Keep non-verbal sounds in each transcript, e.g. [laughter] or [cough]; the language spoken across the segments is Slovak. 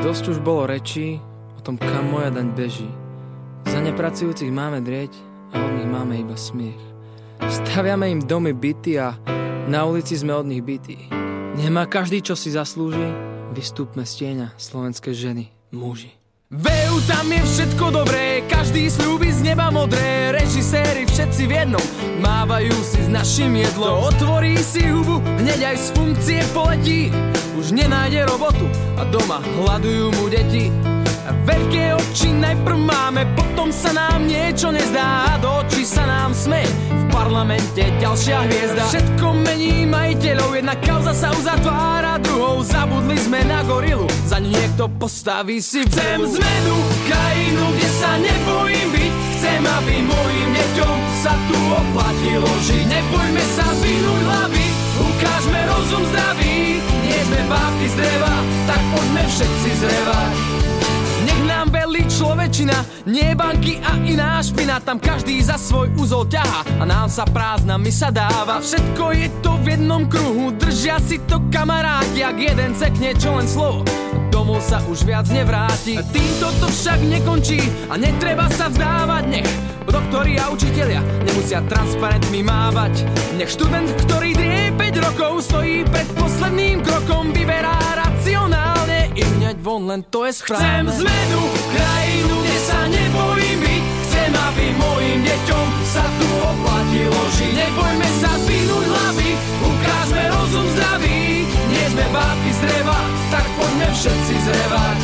Dosť už bolo rečí o tom, kam moja daň beží. Za nepracujúcich máme drieť a od nich máme iba smiech. Staviame im domy byty a na ulici sme od nich bytí. Nemá každý, čo si zaslúži, vystúpme z tieňa slovenské ženy, muži. Veu, tam je všetko dobré, každý slúbi z neba modré, režiséri všetci v jednom, mávajú si s našim jedlom. Otvorí si hubu, hneď aj z funkcie poletí, už nenájde robotu a doma hľadujú mu deti. A veľké oči najprv máme, potom sa nám niečo nezdá a do očí sa nám sme. V parlamente ďalšia hviezda. Všetko mení majiteľov, jedna kauza sa uzatvára druhou. Zabudli sme na gorilu, za niekto postaví si Chcem zmenu, krajinu, kde sa nebojím byť. Chcem, aby mojim deťom sa tu oplatilo žiť. Nebojme sa vynúť hlavy, ukážme rozum zdravý. Bábky z dreva, tak poďme všetci zrevať. Velí človečina, nie banky a iná špina Tam každý za svoj úzol ťaha a nám sa prázdna my sa dáva. Všetko je to v jednom kruhu, držia si to kamaráti Ak jeden cekne čo len slovo, domov sa už viac nevráti. Týmto to však nekončí a netreba sa vzdávať. Nech doktori a učitelia nemusia transparentmi mávať. Nech študent, ktorý drie 5 rokov stojí pred posledným krokom Vyberá racionálne i hňať von, len to je správne. Chcem zmenu, krajinu, kde sa nebojím byť. Chcem, aby mojim deťom sa tu oplatilo žiť. Nebojme sa dvihnúť hlavy, ukážme rozum zdravý. Nie sme bábky z dreva, tak poďme všetci zrevať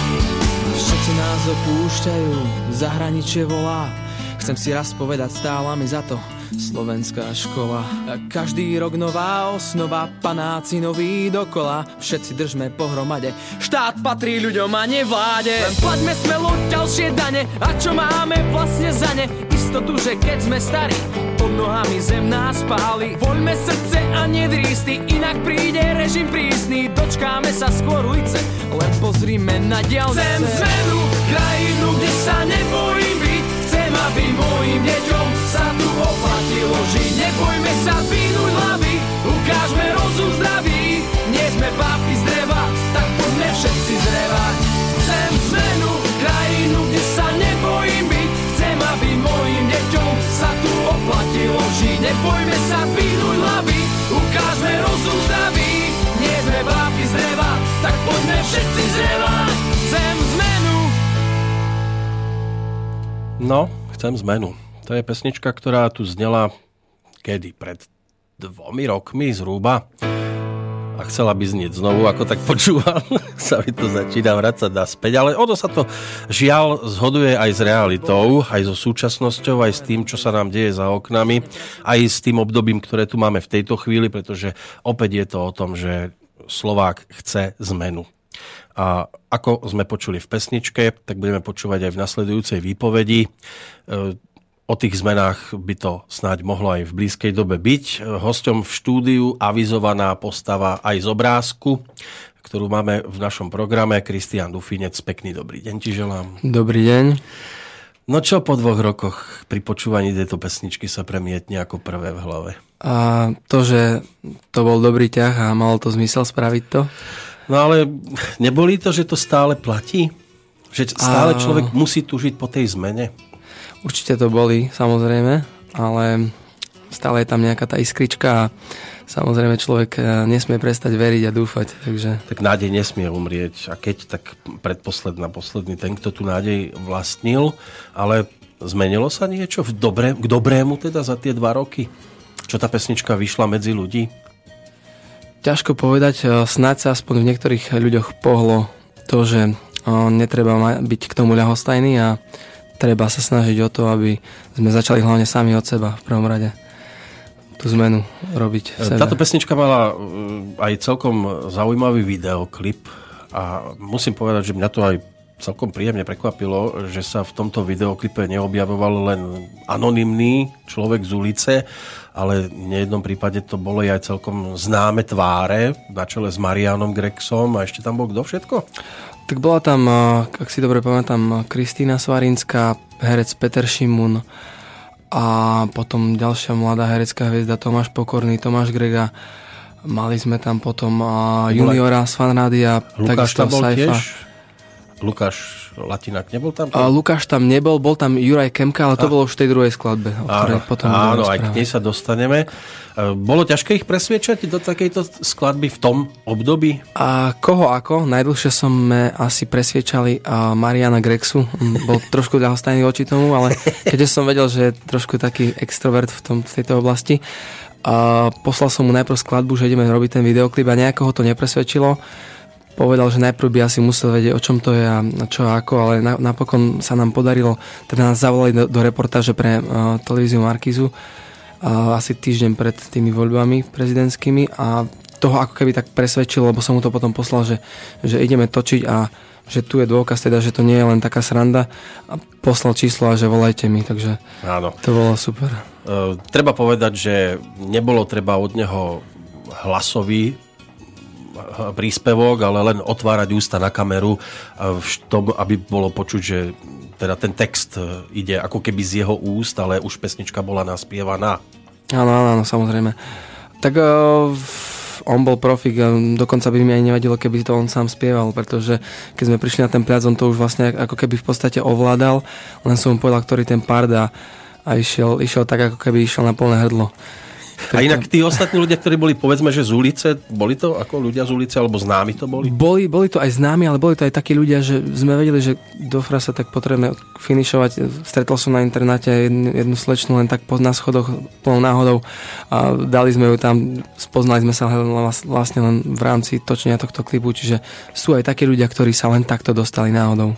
Všetci nás opúšťajú, zahraničie volá. Chcem si raz povedať, stála mi za to Slovenská škola. Každý rok nová osnova Panáci noví dokola. Všetci držme pohromade. Štát patrí ľuďom a nevláde Len plaťme smelo ďalšie dane. A čo máme vlastne za ne? Istotu, že keď sme starí Pod nohami zem nás páli. Voľme srdce a nedrísty Inak príde režim prísny Dočkáme sa skôr ulice Len pozrime na diálnice. Chcem zmenu, krajinu, kde sa nebojím byť. Chcem, aby mojim deťom oplatilo žiť. Nebojme sa vynúť hlavy, ukážme rozum zdravý. Nie sme bábky z dreva, tak poďme všetci zrevať. Chcem zmenu, krajinu, kde sa nebojím byť. Chcem, aby mojim deťom sa tu oplatilo žiť. Nebojme sa vynúť hlavy, ukážme rozum zdravý. Nie sme bábky z dreva, tak poďme všetci zrevať. Chcem zmenu, No, chcem zmenu. To je pesnička, ktorá tu znela kedy? Pred dvomi rokmi zhruba. A chcela by znieť znovu, ako tak počúvam, [laughs] sa mi to začína vracať naspäť. Ale ono sa to žiaľ zhoduje aj s realitou, aj so súčasnosťou, aj s tým, čo sa nám deje za oknami, aj s tým obdobím, ktoré tu máme v tejto chvíli, pretože opäť je to o tom, že Slovák chce zmenu. A ako sme počuli v pesničke, tak budeme počúvať aj v nasledujúcej výpovedi. O tých zmenách by to snáď mohlo aj v blízkej dobe byť. Hosťom v štúdiu avizovaná postava aj z obrázku, ktorú máme v našom programe. Kristian Dufinec, pekný dobrý deň ti želám. Dobrý deň. No čo po dvoch rokoch pri počúvaní tejto pesničky sa premietne ako prvé v hlave? A to, že to bol dobrý ťah a malo to zmysel spraviť to? No ale neboli to, že to stále platí? Že stále A- človek musí tužiť po tej zmene? Určite to boli, samozrejme, ale stále je tam nejaká tá iskrička a samozrejme človek e, nesmie prestať veriť a dúfať, takže Tak nádej nesmie umrieť. A keď, tak predposledná, posledný ten, kto tu nádej vlastnil. Ale zmenilo sa niečo v dobre, k dobrému teda za tie dva roky? Čo tá pesnička vyšla medzi ľudí? ťažko povedať, e, snáď sa aspoň v niektorých ľuďoch pohlo to, že e, netreba byť k tomu ľahostajný a treba sa snažiť o to, aby sme začali hlavne sami od seba v prvom rade tú zmenu robiť sebe. Táto pesnička mala mm, aj celkom zaujímavý videoklip a musím povedať, že mňa to aj celkom príjemne prekvapilo, že sa v tomto videoklipe neobjavoval len anonymný človek z ulice, ale v nejednom prípade to bolo aj celkom známe tváre, na čele s Marianom Grexom a ešte tam bol kto všetko? Tak bola tam, eh, ak si dobre pamätám, Kristýna Svarinská, herec Peter Šimun a potom ďalšia mladá herecká hviezda Tomáš Pokorný, Tomáš Grega. Mali sme tam potom eh, juniora z Fanrádia, bol Saifa. tiež? Lukáš Latinák nebol tam? A Lukáš tam nebol, bol tam Juraj Kemka, ale to a. bolo už v tej druhej skladbe, o ktorej áno, potom Áno, aj k nej sa dostaneme. E, bolo ťažké ich presviečať do takejto skladby v tom období? A koho ako? Najdlhšie sme asi presviečali Mariana Grexu. Bol [laughs] trošku ľahostajný voči tomu, ale keďže som vedel, že je trošku taký extrovert v, tom, v tejto oblasti, a poslal som mu najprv skladbu, že ideme robiť ten videoklip a nejakého to nepresvedčilo povedal, že najprv by asi musel vedieť, o čom to je a čo a ako, ale napokon sa nám podarilo, teda nás zavolali do, do reportáže pre uh, televíziu Markizu uh, asi týždeň pred tými voľbami prezidentskými a toho ako keby tak presvedčilo, lebo som mu to potom poslal, že, že ideme točiť a že tu je dôkaz teda, že to nie je len taká sranda a poslal číslo a že volajte mi, takže Áno. to bolo super. Uh, treba povedať, že nebolo treba od neho hlasový príspevok, ale len otvárať ústa na kameru v tom, aby bolo počuť, že teda ten text e, ide ako keby z jeho úst, ale už pesnička bola naspievaná. Áno, áno, samozrejme. Tak uh, on bol profik, dokonca by mi aj nevadilo, keby to on sám spieval, pretože keď sme prišli na ten pliac, on to už vlastne ako keby v podstate ovládal, len som mu povedal, ktorý ten pár dá a išiel, išiel tak, ako keby išiel na plné hrdlo. A inak tí ostatní ľudia, ktorí boli povedzme, že z ulice, boli to ako ľudia z ulice, alebo známi to boli? Boli, boli to aj známi, ale boli to aj takí ľudia, že sme vedeli, že do frasa tak potrebujeme finišovať. Stretol som na internáte jednu, jednu slečnu len tak na schodoch plnou náhodou a dali sme ju tam, spoznali sme sa vlastne len v rámci točenia tohto klipu, čiže sú aj takí ľudia, ktorí sa len takto dostali náhodou.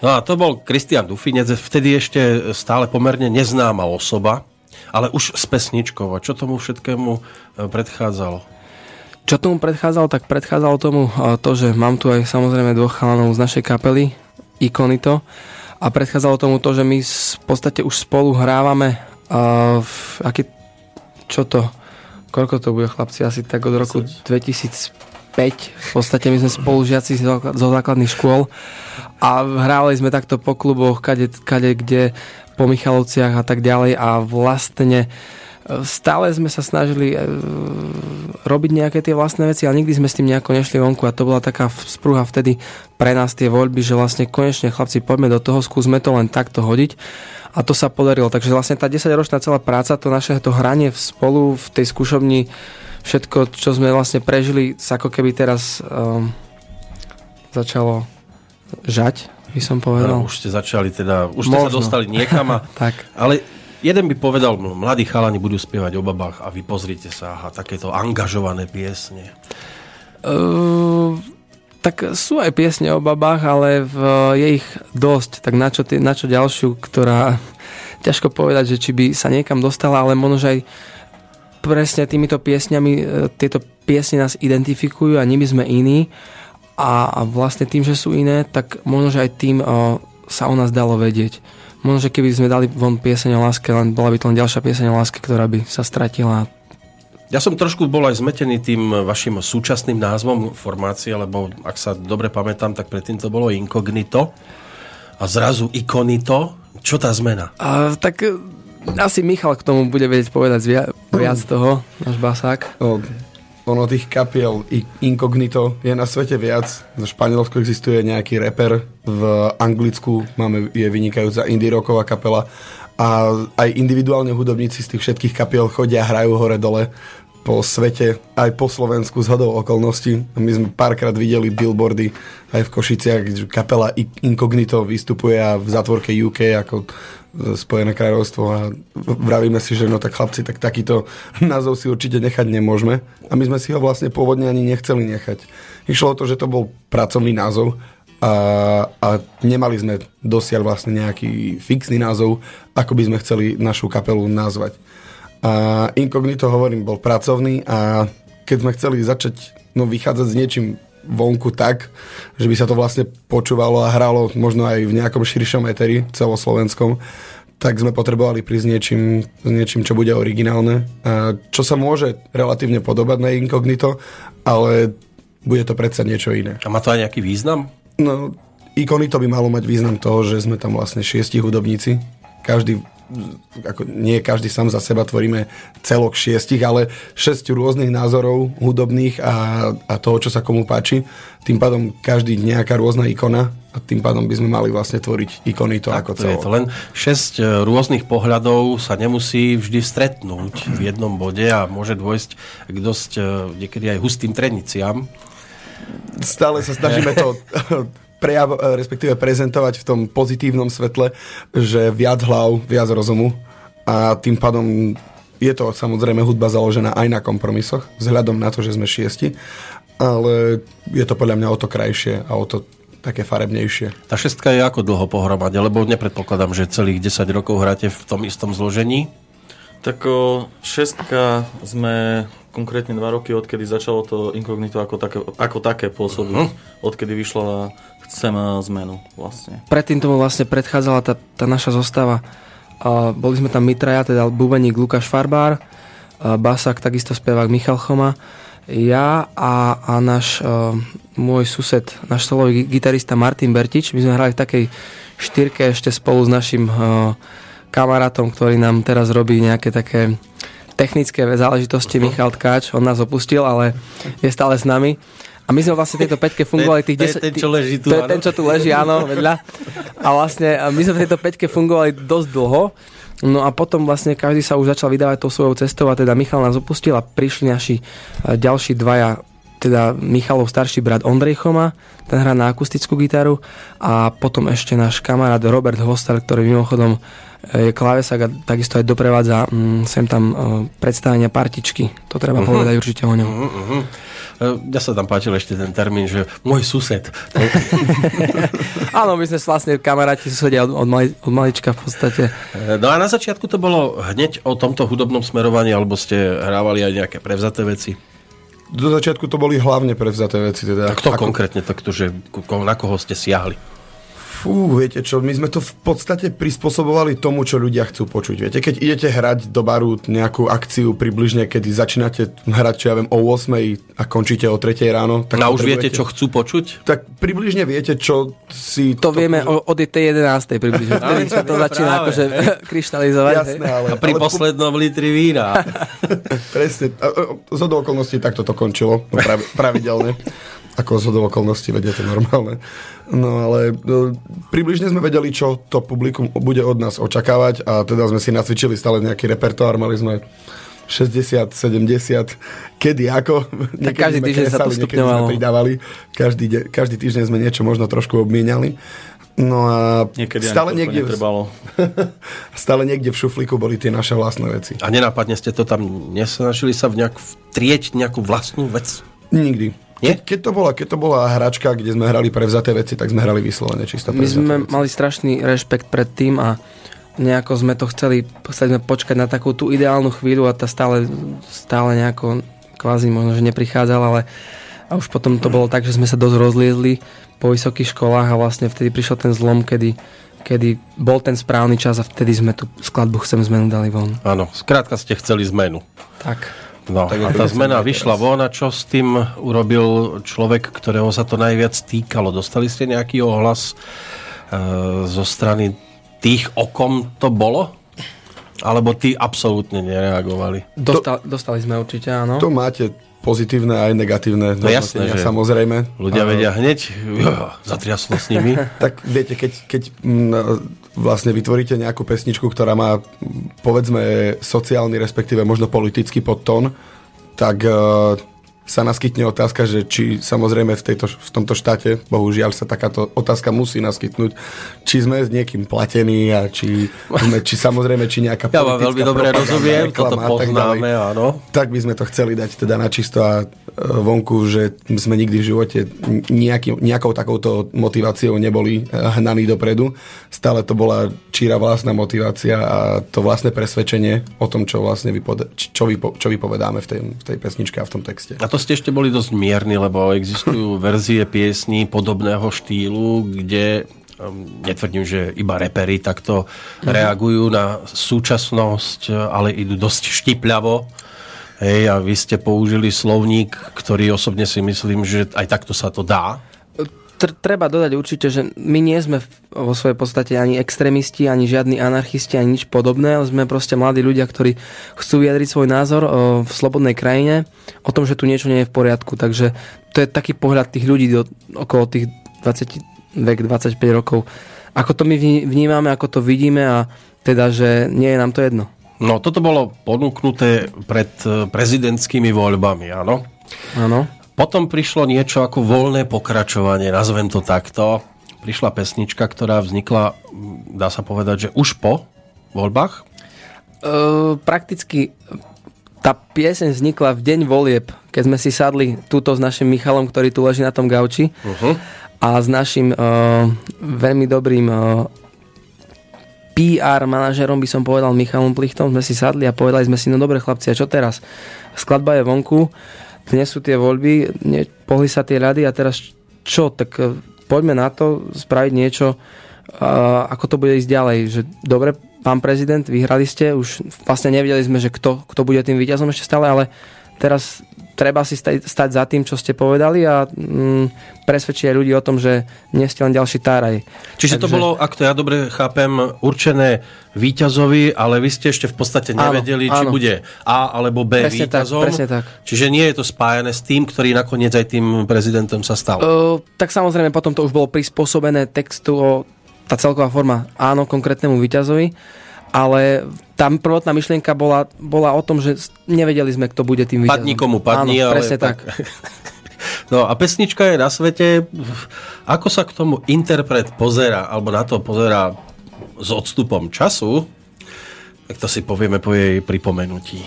No a to bol Kristian Dufinec, vtedy ešte stále pomerne neznáma osoba, ale už s pesničkou. A čo tomu všetkému e, predchádzalo? Čo tomu predchádzalo? Tak predchádzalo tomu e, to, že mám tu aj samozrejme dvoch chalanov z našej kapely, Ikonito. A predchádzalo tomu to, že my v podstate už spolu hrávame uh, v, aký, čo to, koľko to bude chlapci, asi tak od roku 2005. V podstate my sme spolužiaci zo základných škôl a hrávali sme takto po kluboch, kade, kade kde po Michalovciach a tak ďalej a vlastne e, stále sme sa snažili e, robiť nejaké tie vlastné veci, ale nikdy sme s tým nejako nešli vonku a to bola taká sprúha vtedy pre nás tie voľby, že vlastne konečne chlapci poďme do toho, skúsme to len takto hodiť a to sa podarilo. Takže vlastne tá 10-ročná celá práca, to naše to hranie spolu v tej skúšobni, všetko, čo sme vlastne prežili, sa ako keby teraz um, začalo žať by som povedal. No, už ste začali teda, už ste Možno. sa dostali niekam. A, [laughs] tak. Ale jeden by povedal, mladí chalani budú spievať o babách a vy pozrite sa a takéto angažované piesne. Uh, tak sú aj piesne o babách, ale v, je ich dosť. Tak na čo, na čo ďalšiu, ktorá [laughs] ťažko povedať, že či by sa niekam dostala, ale možno aj presne týmito piesňami, e, tieto piesne nás identifikujú a nimi sme iní a, a vlastne tým, že sú iné, tak možno, že aj tým o, sa o nás dalo vedieť. Možno, že keby sme dali von pieseň o láske, len bola by to len ďalšia pieseň o láske, ktorá by sa stratila. Ja som trošku bol aj zmetený tým vašim súčasným názvom formácie, lebo ak sa dobre pamätám, tak predtým to bolo Incognito a zrazu Ikonito. Čo tá zmena? A, tak e, asi Michal k tomu bude vedieť povedať viac, viac toho, náš basák. O, ono tých kapiel inkognito je na svete viac. V Španielsku existuje nejaký reper, v Anglicku máme, je vynikajúca indie rocková kapela a aj individuálne hudobníci z tých všetkých kapiel chodia, hrajú hore-dole po svete, aj po Slovensku z hodou okolností. My sme párkrát videli billboardy aj v Košiciach, kapela Incognito vystupuje a v zatvorke UK ako Spojené kráľovstvo a vravíme si, že no tak chlapci, tak takýto názov si určite nechať nemôžeme. A my sme si ho vlastne pôvodne ani nechceli nechať. Išlo o to, že to bol pracovný názov a, a nemali sme dosiaľ vlastne nejaký fixný názov, ako by sme chceli našu kapelu nazvať. A Incognito, hovorím, bol pracovný a keď sme chceli začať no, vychádzať s niečím vonku tak, že by sa to vlastne počúvalo a hralo možno aj v nejakom širšom eteri celoslovenskom, tak sme potrebovali prísť niečím, niečím, čo bude originálne, a čo sa môže relatívne podobať na Incognito, ale bude to predsa niečo iné. A má to aj nejaký význam? No, Ikonito by malo mať význam toho, že sme tam vlastne šiesti hudobníci, každý ako nie každý sám za seba tvoríme celok šiestich, ale šesť rôznych názorov hudobných a, a toho, čo sa komu páči. Tým pádom každý nejaká rôzna ikona a tým pádom by sme mali vlastne tvoriť ikony to tak, ako to celok. je to len 6 e, rôznych pohľadov sa nemusí vždy stretnúť v jednom bode a môže dôjsť k dosť e, niekedy aj hustým treniciam. Stále sa snažíme to [laughs] prejav, e, respektíve prezentovať v tom pozitívnom svetle, že viac hlav, viac rozumu a tým pádom je to samozrejme hudba založená aj na kompromisoch, vzhľadom na to, že sme šiesti, ale je to podľa mňa o to krajšie a o to také farebnejšie. Tá šestka je ako dlho pohromade, lebo nepredpokladám, že celých 10 rokov hráte v tom istom zložení? Tak o, šestka sme konkrétne 2 roky, odkedy začalo to inkognito ako také, ako také pôsobiť. Uh-huh. Odkedy vyšla chcem zmenu vlastne. Predtým tomu vlastne predchádzala tá, tá naša zostava. Uh, boli sme tam Mitraja, teda bubeník Lukáš Farbár, uh, basák, takisto spevák Michal Choma, ja a, a náš uh, môj sused, náš solový gitarista Martin Bertič. My sme hrali v takej štyrke ešte spolu s našim uh, kamarátom, ktorý nám teraz robí nejaké také technické záležitosti, Michal Tkáč, on nás opustil, ale je stále s nami. A my sme vlastne tejto peťke fungovali tých 10... ten, čo leží tu, to je ten, čo tu leží, áno, [laughs] vedľa. A vlastne my sme v tejto peťke fungovali dosť dlho. No a potom vlastne každý sa už začal vydávať tou svojou cestou a teda Michal nás opustil a prišli naši e, ďalší dvaja teda Michalov starší brat Ondrej Choma, ten hrá na akustickú gitaru a potom ešte náš kamarát Robert Hostel, ktorý mimochodom e, je klávesák a takisto aj doprevádza mm, sem tam uh, predstavenia partičky. To treba uh-huh. povedať určite o ňom. Uh-huh, uh-huh. Ja sa tam páčil ešte ten termín, že môj sused. [laughs] Áno, my sme vlastne kamaráti susedia od, od, mali, od malička v podstate. No a na začiatku to bolo hneď o tomto hudobnom smerovaní, alebo ste hrávali aj nejaké prevzaté veci? Do začiatku to boli hlavne prevzaté veci. Teda. A kto ako... konkrétne takto, že na koho ste siahli? Fú, viete čo, my sme to v podstate prispôsobovali tomu, čo ľudia chcú počuť. Viete, keď idete hrať do baru nejakú akciu približne, kedy začínate hrať, čo ja viem, o 8 a končíte o 3 ráno. Tak no už viete, čo chcú počuť? Tak približne viete, čo si... To, to vieme o, od tej 11. približne. [laughs] Vtedy sa to začína akože [laughs] kryštalizovať. Jasné, ale, a pri ale... poslednom litri vína. [laughs] Presne. Z okolností takto to končilo. No, pravidelne ako z okolností, vedia to normálne. No ale no, približne sme vedeli, čo to publikum bude od nás očakávať a teda sme si nacvičili stále nejaký repertoár, mali sme 60, 70, kedy ako. Tak každý týždeň sa to stupňovalo. Sme pridávali, každý, de, každý týždeň sme niečo možno trošku obmieniali. No a Niekedy stále niekde, [laughs] stále niekde v šuflíku boli tie naše vlastné veci. A nenápadne ste to tam nesnažili sa v nejak vtrieť nejakú vlastnú vec? Nikdy. Nie? Keď, keď, to bola, keď to bola hračka, kde sme hrali prevzaté veci, tak sme hrali vyslovene čisto My sme veci. mali strašný rešpekt pred tým a nejako sme to chceli, chceli sme počkať na takú tú ideálnu chvíľu a tá stále, stále nejako kvázi možno, že neprichádzala, ale a už potom to bolo tak, že sme sa dosť rozliezli po vysokých školách a vlastne vtedy prišiel ten zlom, kedy, kedy bol ten správny čas a vtedy sme tú skladbu Chcem zmenu dali von. Áno, skrátka ste chceli zmenu. Tak. No tak a tá zmena vyšla von a čo s tým urobil človek, ktorého sa to najviac týkalo? Dostali ste nejaký ohlas e, zo strany tých, o kom to bolo? Alebo tí absolútne nereagovali? Dostal, to, dostali sme určite, áno. To máte pozitívne aj negatívne no jasné, že samozrejme. Ľudia vedia hneď, jo, [laughs] zatriaslo s nimi. tak viete, keď, keď m, vlastne vytvoríte nejakú pesničku, ktorá má povedzme sociálny, respektíve možno politický podtón, tak uh, sa naskytne otázka, že či samozrejme v, tejto, v tomto štáte, bohužiaľ sa takáto otázka musí naskytnúť, či sme s niekým platení a či, sme, či samozrejme, či nejaká ja politická veľmi dobre rozumiem, toto poznáme, tak áno. Tak by sme to chceli dať teda na čisto a e, vonku, že sme nikdy v živote nejaký, nejakou takouto motiváciou neboli e, hnaní dopredu. Stále to bola číra vlastná motivácia a to vlastné presvedčenie o tom, čo vlastne vypode, čo, vypo, čo vypovedáme v tej, v tej pesničke a v tom texte. A to ste ešte boli dosť mierni, lebo existujú [laughs] verzie piesní podobného štýlu, kde um, netvrdím, že iba repery takto mm-hmm. reagujú na súčasnosť, ale idú dosť štipľavo. Hej, a vy ste použili slovník, ktorý osobne si myslím, že aj takto sa to dá. Tr- treba dodať určite, že my nie sme vo svojej podstate ani extrémisti, ani žiadni anarchisti, ani nič podobné, ale sme proste mladí ľudia, ktorí chcú vyjadriť svoj názor o, v slobodnej krajine o tom, že tu niečo nie je v poriadku. Takže to je taký pohľad tých ľudí do, okolo tých 20, vek 25 rokov. Ako to my vnímame, ako to vidíme a teda, že nie je nám to jedno. No, toto bolo ponúknuté pred eh, prezidentskými voľbami, áno? Áno. Potom prišlo niečo ako voľné pokračovanie, nazvem to takto. Prišla pesnička, ktorá vznikla, dá sa povedať, že už po voľbách? Uh, prakticky tá pieseň vznikla v deň volieb, keď sme si sadli túto s našim Michalom, ktorý tu leží na tom gauči uh-huh. a s našim uh, veľmi dobrým uh, PR manažerom, by som povedal Michalom Plichtom, sme si sadli a povedali sme si, no dobre chlapci, a čo teraz? Skladba je vonku, dnes sú tie voľby, ne, pohli sa tie rady a teraz čo? Tak e, poďme na to, spraviť niečo, ako to bude ísť ďalej. Že dobre, pán prezident, vyhrali ste, už vlastne nevedeli sme, že kto, kto bude tým víťazom ešte stále, ale teraz treba si stať, stať za tým, čo ste povedali a mm, presvedčiť ľudí o tom, že nie ste len ďalší táraj. Čiže Takže... to bolo, ak to ja dobre chápem, určené víťazovi, ale vy ste ešte v podstate nevedeli, áno, či áno. bude A alebo B presne víťazom. Tak, presne tak. Čiže nie je to spájane s tým, ktorý nakoniec aj tým prezidentom sa stal. Uh, tak samozrejme potom to už bolo prispôsobené textu o tá celková forma áno konkrétnemu víťazovi ale tá prvotná myšlienka bola, bola o tom, že nevedeli sme, kto bude tým víťazom. Padni komu padni, Áno, ale... presne tak. tak. [laughs] No a pesnička je na svete. Ako sa k tomu interpret pozera, alebo na to pozera s odstupom času, tak to si povieme po jej pripomenutí.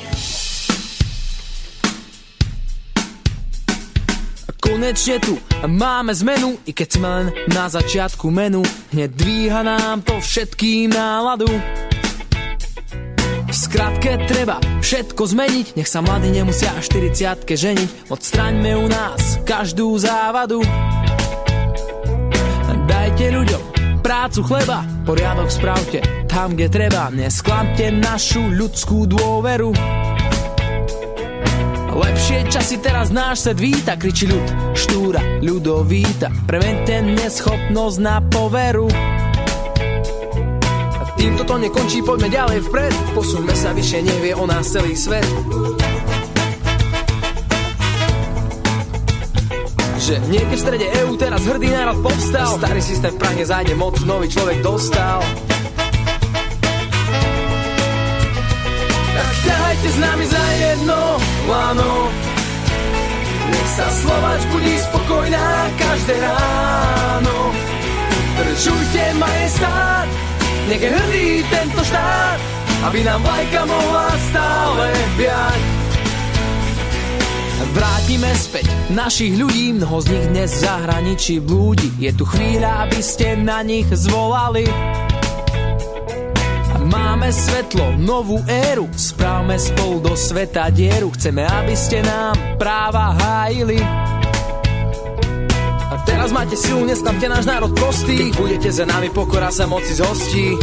Konečne tu máme zmenu, i keď sme len na začiatku menu, hneď dvíha nám to všetkým náladu. Skratke treba všetko zmeniť, nech sa mladí nemusia 40 ženiť, odstraňme u nás každú závadu. Dajte ľuďom prácu chleba, poriadok spravte tam, kde treba, nesklamte našu ľudskú dôveru. Lepšie časy teraz náš set víta, kričí ľud, štúra, ľudovíta, premente neschopnosť na poveru. Týmto to nekončí, poďme ďalej vpred. Posuňme sa vyššie, nevie o nás celý svet. Že niekde v strede EU teraz hrdý národ povstal. Starý systém v Prahe zájde moc, nový človek dostal. Tak ťahajte s nami za jedno lano Nech sa Slovač budí spokojná každé ráno. Držujte majestát nech je hrdý tento štát, aby nám vlajka mohla stále viať. Vrátime späť našich ľudí, mnoho z nich dnes v zahraničí blúdi. Je tu chvíľa, aby ste na nich zvolali. Máme svetlo, novú éru, správme spolu do sveta dieru. Chceme, aby ste nám práva hájili. Teraz máte silu, nesklamte náš národ prostý. Keď budete za nami, pokora sa moci zhostí.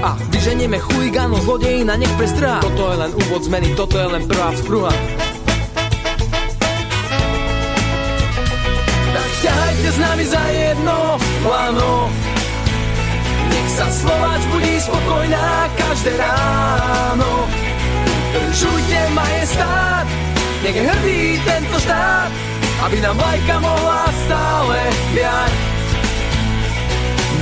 A vyženieme chuligánov, zlodejina, nech prestrhá Toto je len úvod zmeny, toto je len prvá vzpruha. Tak ťahajte s nami za jedno lano Nech sa Slováč budí spokojná každé ráno. Žujte majestát nech je hrdý tento štát, aby nám vlajka mohla stále viať.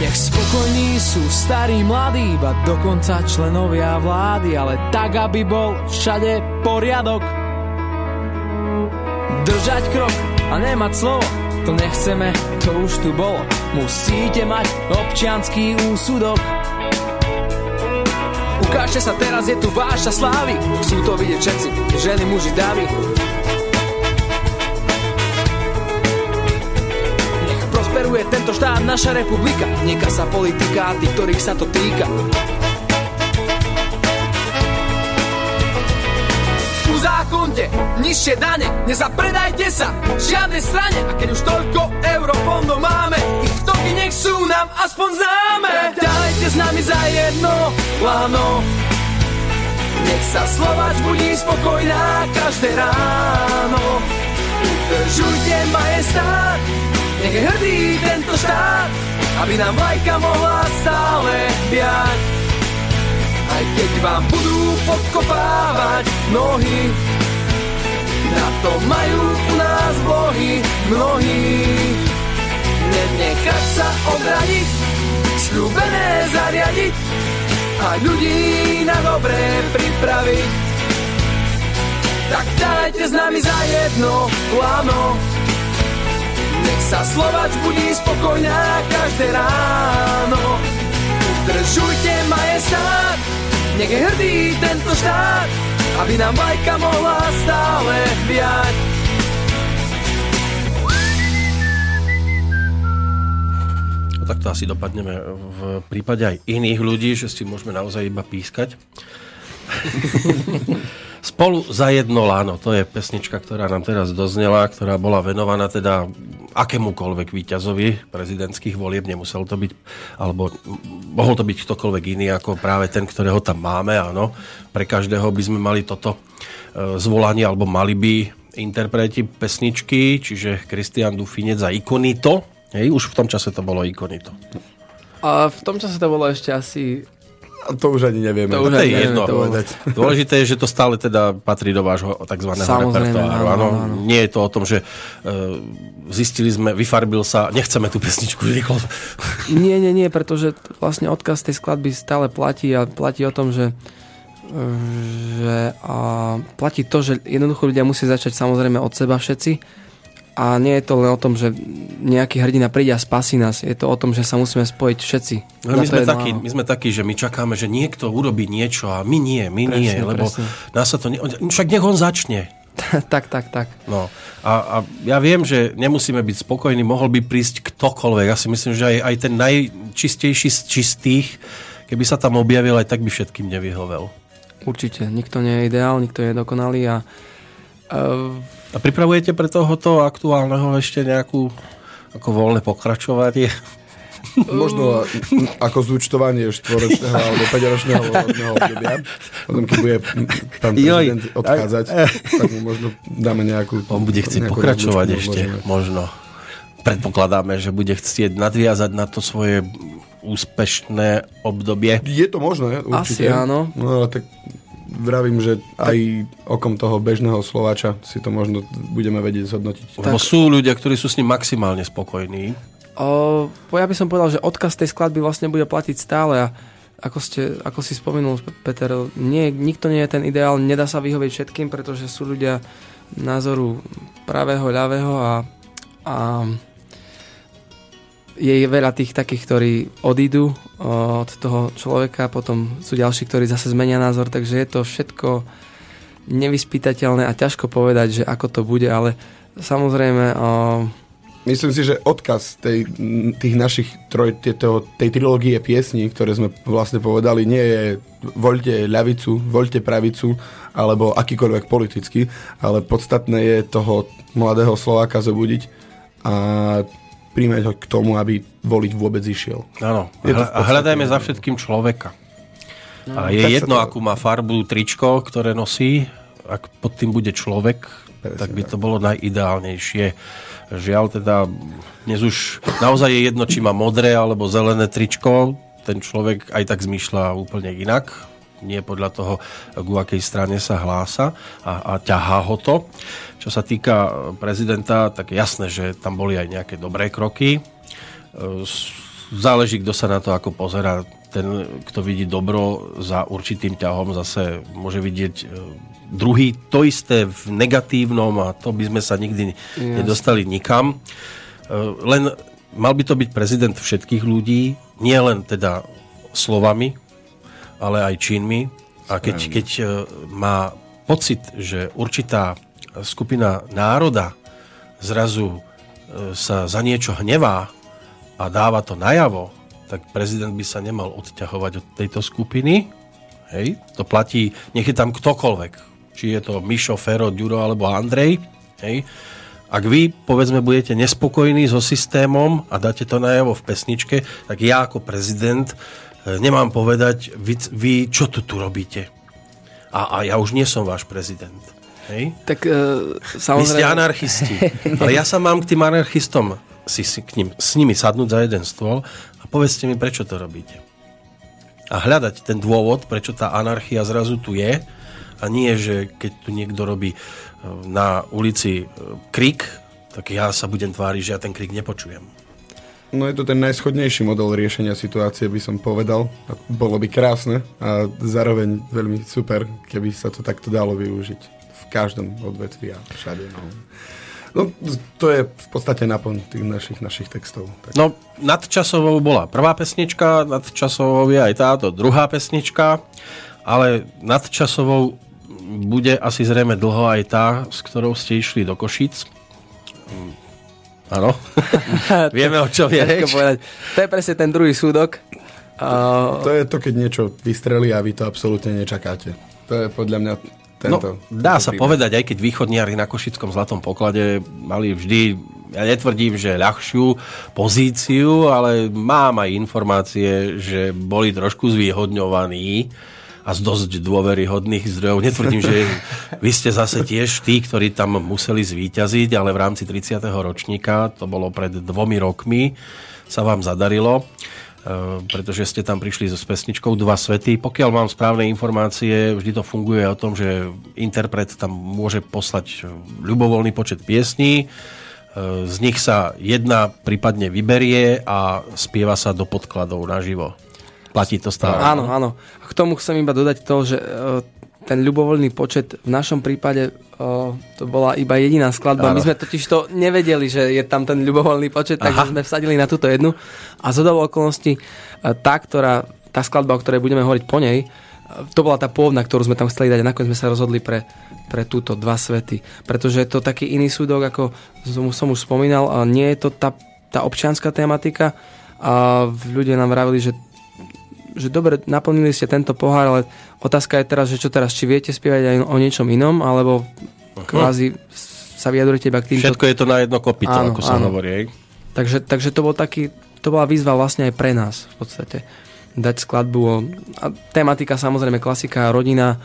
Nech spokojní sú starí, mladí, iba dokonca členovia vlády, ale tak, aby bol všade poriadok. Držať krok a nemať slovo, to nechceme, to už tu bolo. Musíte mať občianský úsudok. Ukážte sa teraz, je tu váša slávy. Chcú to vidieť všetci, ženy, muži, dámy. Nech prosperuje tento štát, naša republika. Nieka sa politika a tých, ktorých sa to týka. Uzákonte nižšie dane, nezapredajte sa žiadnej strane. A keď už toľko eurofondov máme, toky nech sú nám aspoň známe Dajte s nami za jedno lano Nech sa Slovač budí spokojná každé ráno Udržujte majestát, nech je hrdý tento štát, aby nám vlajka mohla stále biať. Aj keď vám budú podkopávať nohy, na to majú u nás bohy mnohí. Nenechať sa odradiť, sľúbené zariadiť a ľudí na dobré pripraviť. Tak dajte s nami za jedno lano, nech sa Slovač budí spokojná každé ráno. Udržujte majestát, nech je hrdý tento štát, aby nám vlajka mohla stále viať. No, tak to asi dopadneme v prípade aj iných ľudí, že si môžeme naozaj iba pískať. [laughs] Spolu za jedno láno, to je pesnička, ktorá nám teraz doznela, ktorá bola venovaná teda akémukoľvek víťazovi prezidentských volieb, nemusel to byť, alebo mohol to byť ktokoľvek iný ako práve ten, ktorého tam máme, áno. Pre každého by sme mali toto e, zvolanie, alebo mali by interpreti pesničky, čiže Kristian Dufinec a Ikonito. Hej, už v tom čase to bolo Ikonito. A v tom čase to bolo ešte asi A to už ani nevieme. To už To je jedno. to. [laughs] Dôležité je, že to stále teda patrí do vášho tzv. Repertoáru. áno, Áno. Nie je to o tom, že uh, zistili sme, vyfarbil sa, nechceme tú pesničku rýchlo. [laughs] Nie, nie, nie, pretože vlastne odkaz tej skladby stále platí a platí o tom, že, že a platí to, že jednoducho ľudia musí začať samozrejme od seba všetci a nie je to len o tom, že nejaký hrdina príde a spasí nás. Je to o tom, že sa musíme spojiť všetci. No, my, sme takí, my sme takí, že my čakáme, že niekto urobí niečo a my nie, my Presne, nie, lebo presne. nás sa to... Ne... Však nech on začne. [laughs] tak, tak, tak. No. A, a ja viem, že nemusíme byť spokojní, mohol by prísť ktokoľvek. Ja si myslím, že aj, aj ten najčistejší z čistých, keby sa tam objavil, aj tak by všetkým nevyhovel. Určite. Nikto nie je ideál, nikto je dokonalý a uh, A pripravujete pre tohoto aktuálneho ešte nejakú ako voľné pokračovanie? [laughs] Možno ako zúčtovanie štvoročného alebo 5-ročného volebného obdobia. Potom, keď bude pán Joj. prezident odchádzať, tak mu možno dáme nejakú... On bude chcieť pokračovať rozlúčku, ešte, môžeme. možno. Predpokladáme, že bude chcieť nadviazať na to svoje úspešné obdobie. Je to možné, určite. Asi áno. No ale tak vravím, že aj okom toho bežného Slováča si to možno budeme vedieť zhodnotiť. Lebo sú ľudia, ktorí sú s ním maximálne spokojní. O, po- ja by som povedal, že odkaz tej skladby vlastne bude platiť stále a ako, ste, ako si spomenul, Peter, nie, nikto nie je ten ideál, nedá sa vyhovieť všetkým, pretože sú ľudia názoru pravého, ľavého a, a je veľa tých takých, ktorí odídu od toho človeka, potom sú ďalší, ktorí zase zmenia názor, takže je to všetko nevyspytateľné a ťažko povedať, že ako to bude, ale samozrejme Myslím si, že odkaz tej, tých našich troj, tieto, tej trilógie piesní, ktoré sme vlastne povedali, nie je voľte ľavicu, voľte pravicu, alebo akýkoľvek politicky, ale podstatné je toho mladého Slováka zobudiť a príjmeť ho k tomu, aby voliť vôbec išiel. Áno. A hľadajme za všetkým človeka. A je jedno, to- akú má farbu tričko, ktoré nosí, ak pod tým bude človek, Presne tak by to bolo najideálnejšie. Žiaľ teda, dnes už naozaj je jedno, či má modré alebo zelené tričko, ten človek aj tak zmýšľa úplne inak, nie podľa toho, ku akej strane sa hlása a, a ťahá ho to. Čo sa týka prezidenta, tak jasné, že tam boli aj nejaké dobré kroky. E, Záleží, kto sa na to ako pozera. Ten, kto vidí dobro za určitým ťahom, zase môže vidieť e, druhý to isté v negatívnom a to by sme sa nikdy Jasne. nedostali nikam. E, Len mal by to byť prezident všetkých ľudí, nie len teda slovami, ale aj činmi. A keď, keď e, má pocit, že určitá skupina národa zrazu e, sa za niečo hnevá a dáva to najavo, tak prezident by sa nemal odťahovať od tejto skupiny. Hej, to platí, nech je tam ktokoľvek. Či je to Mišo, Fero, Ďuro alebo Andrej. Hej. Ak vy, povedzme, budete nespokojní so systémom a dáte to najavo v pesničke, tak ja ako prezident nemám povedať, vy, vy čo tu tu robíte. A, a ja už nie som váš prezident. Hej? Tak uh, Vy ste samozrejme... anarchisti. Ale ja sa mám k tým anarchistom si, si k ním, s nimi sadnúť za jeden stôl a povedzte mi, prečo to robíte. A hľadať ten dôvod, prečo tá anarchia zrazu tu je a nie, že keď tu niekto robí e, na ulici e, krik, tak ja sa budem tváriť, že ja ten krik nepočujem. No je to ten najschodnejší model riešenia situácie, by som povedal. A bolo by krásne a zároveň veľmi super, keby sa to takto dalo využiť v každom odvetvi a všade. No. No, to je v podstate naplň tých našich, našich textov. Tak. No, nadčasovou bola prvá pesnička, nadčasovou je aj táto druhá pesnička, ale nadčasovou bude asi zrejme dlho aj tá, s ktorou ste išli do Košic. Áno, [laughs] vieme o čom je reč. povedať. To je presne ten druhý súdok. Uh, To je to, keď niečo vystrelí a vy to absolútne nečakáte. To je podľa mňa No, tento. dá tento sa príbeh. povedať, aj keď východniari na Košickom zlatom poklade mali vždy, ja netvrdím, že ľahšiu pozíciu, ale mám aj informácie, že boli trošku zvýhodňovaní a z dosť dôveryhodných zdrojov. Netvrdím, že vy ste zase tiež tí, ktorí tam museli zvíťaziť, ale v rámci 30. ročníka, to bolo pred dvomi rokmi, sa vám zadarilo. Uh, pretože ste tam prišli so pesničkou Dva svety. Pokiaľ mám správne informácie, vždy to funguje o tom, že interpret tam môže poslať ľubovoľný počet piesní, uh, z nich sa jedna prípadne vyberie a spieva sa do podkladov naživo. Platí to stále? Áno, áno. K tomu chcem iba dodať to, že uh, ten ľubovoľný počet v našom prípade uh, to bola iba jediná skladba. Áno. My sme totiž to nevedeli, že je tam ten ľubovoľný počet, takže sme vsadili na túto jednu. A z okolností uh, tá, ktorá, tá skladba, o ktorej budeme hovoriť po nej, to bola tá pôvodná, ktorú sme tam chceli dať a nakoniec sme sa rozhodli pre, pre túto dva svety. Pretože je to taký iný súdok, ako som, som už spomínal, a nie je to tá, tá občianská tematika. A ľudia nám vravili, že že dobre, naplnili ste tento pohár, ale otázka je teraz, že čo teraz, či viete spievať aj o niečom inom, alebo kvázi sa vyjadrujete iba k týmto... Všetko je to na jedno kopito, Áno, ako sa áno. hovorí. Takže, takže to bol taký, to bola výzva vlastne aj pre nás v podstate. Dať skladbu o... A tematika samozrejme klasika, rodina,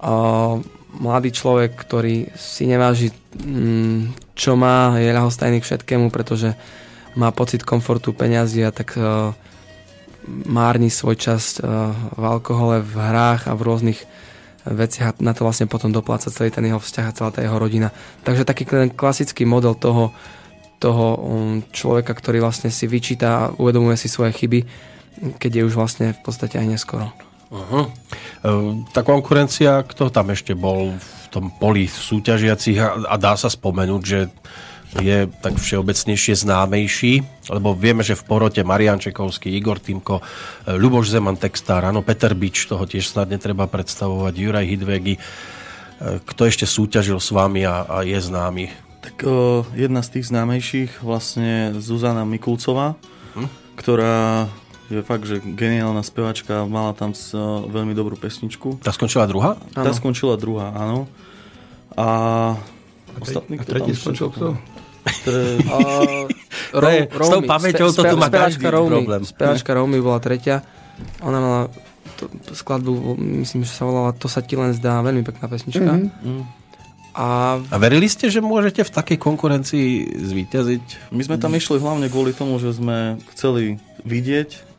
a mladý človek, ktorý si neváži, mm, čo má, je ľahostajný k všetkému, pretože má pocit komfortu, peňazí a tak uh, márni svoj čas uh, v alkohole, v hrách a v rôznych veciach a na to vlastne potom dopláca celý ten jeho vzťah a celá tá jeho rodina. Takže taký ten klasický model toho, toho um, človeka, ktorý vlastne si vyčíta a uvedomuje si svoje chyby, keď je už vlastne v podstate aj neskoro. Uh-huh. Tá konkurencia, kto tam ešte bol v tom poli súťažiacich a, a dá sa spomenúť, že je tak všeobecnejšie známejší, lebo vieme, že v porote Marian Čekovský, Igor Týmko, Ľuboš Zeman, textár, áno, Peter Bič, toho tiež snad netreba predstavovať, Juraj Hidvegi. Kto ešte súťažil s vami a, a je známy? Tak o, jedna z tých známejších vlastne Zuzana Mikulcová, hm? ktorá je fakt, že geniálna spevačka, mala tam s, o, veľmi dobrú pesničku. Tá skončila druhá? Tá skončila druhá, áno. A, ostatní, A tretí skončil kto? Uh, To je- [laughs] s tou pamäťou to tu má každý problém. Spevačka Romy bola tretia. Ona mala to, skladbu, myslím, že sa volala To sa ti len zdá, veľmi pekná pesnička. Mm. A A verili ste, že môžete v takej konkurencii zvíťaziť? My sme tam išli hlavne kvôli tomu, že sme chceli vidieť,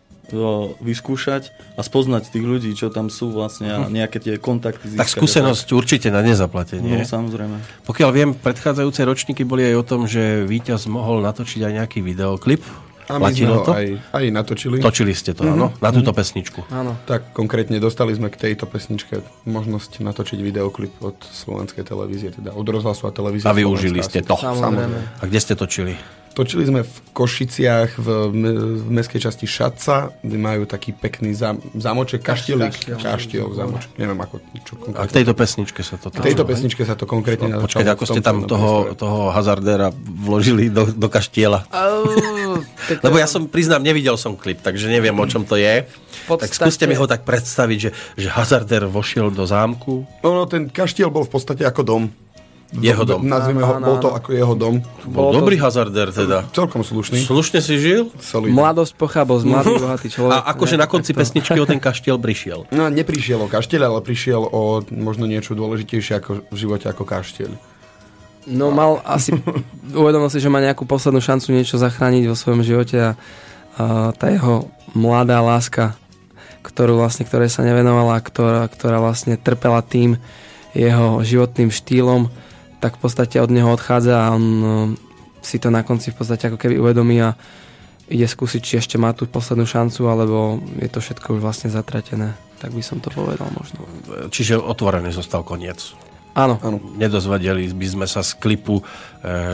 vyskúšať a spoznať tých ľudí, čo tam sú vlastne a nejaké tie kontakty získať. Tak skúsenosť určite na No, nezaplatenie. samozrejme. Pokiaľ viem, predchádzajúce ročníky boli aj o tom, že víťaz mohol natočiť aj nejaký videoklip. A my sme Platilo ho to? aj, aj natočili. Točili ste to, áno? Na túto pesničku. áno. Tak konkrétne dostali sme k tejto pesničke možnosť natočiť videoklip od slovenskej televízie, teda od rozhlasu a televízie. A využili Slovenská ste to. Samozrejme. A kde ste točili? Točili sme v Košiciach v, v mestskej časti Šatca, kde majú taký pekný zam, zamoček, kaštielik, kaštiel. zamoček, neviem ako, čo A k konkrétne. tejto pesničke sa to K tejto pesničke sa to konkrétne No, počkať, ako ste tam toho, toho hazardéra vložili do, do kaštiela. Lebo ja som, priznám, nevidel som klip, takže neviem, o čom to je. Tak skúste mi ho tak predstaviť, že, že hazardér vošiel do zámku. No, no, ten kaštiel bol v podstate ako dom. Jeho dom. Nazvime ho, bol to ako jeho dom. Bol Bolo to- dobrý hazarder teda. Celkom slušný. Slušne si žil? Solidný. Mladosť pochábol z mladý, [laughs] bohatý človek. A akože na konci to- pesničky o ten kaštiel prišiel. No, neprišiel o kaštieľ, ale prišiel o možno niečo dôležitejšie ako v živote ako kaštieľ. No mal asi, uvedomil si, že má nejakú poslednú šancu niečo zachrániť vo svojom živote a, a tá jeho mladá láska, ktorú vlastne, ktorej sa nevenovala, ktorá, ktorá vlastne trpela tým jeho životným štýlom, tak v podstate od neho odchádza a on no, si to na konci v podstate ako keby uvedomí a ide skúsiť, či ešte má tú poslednú šancu, alebo je to všetko už vlastne zatratené. Tak by som to povedal možno. Čiže otvorený zostal koniec. Áno, Áno. Nedozvedeli by sme sa z klipu, e,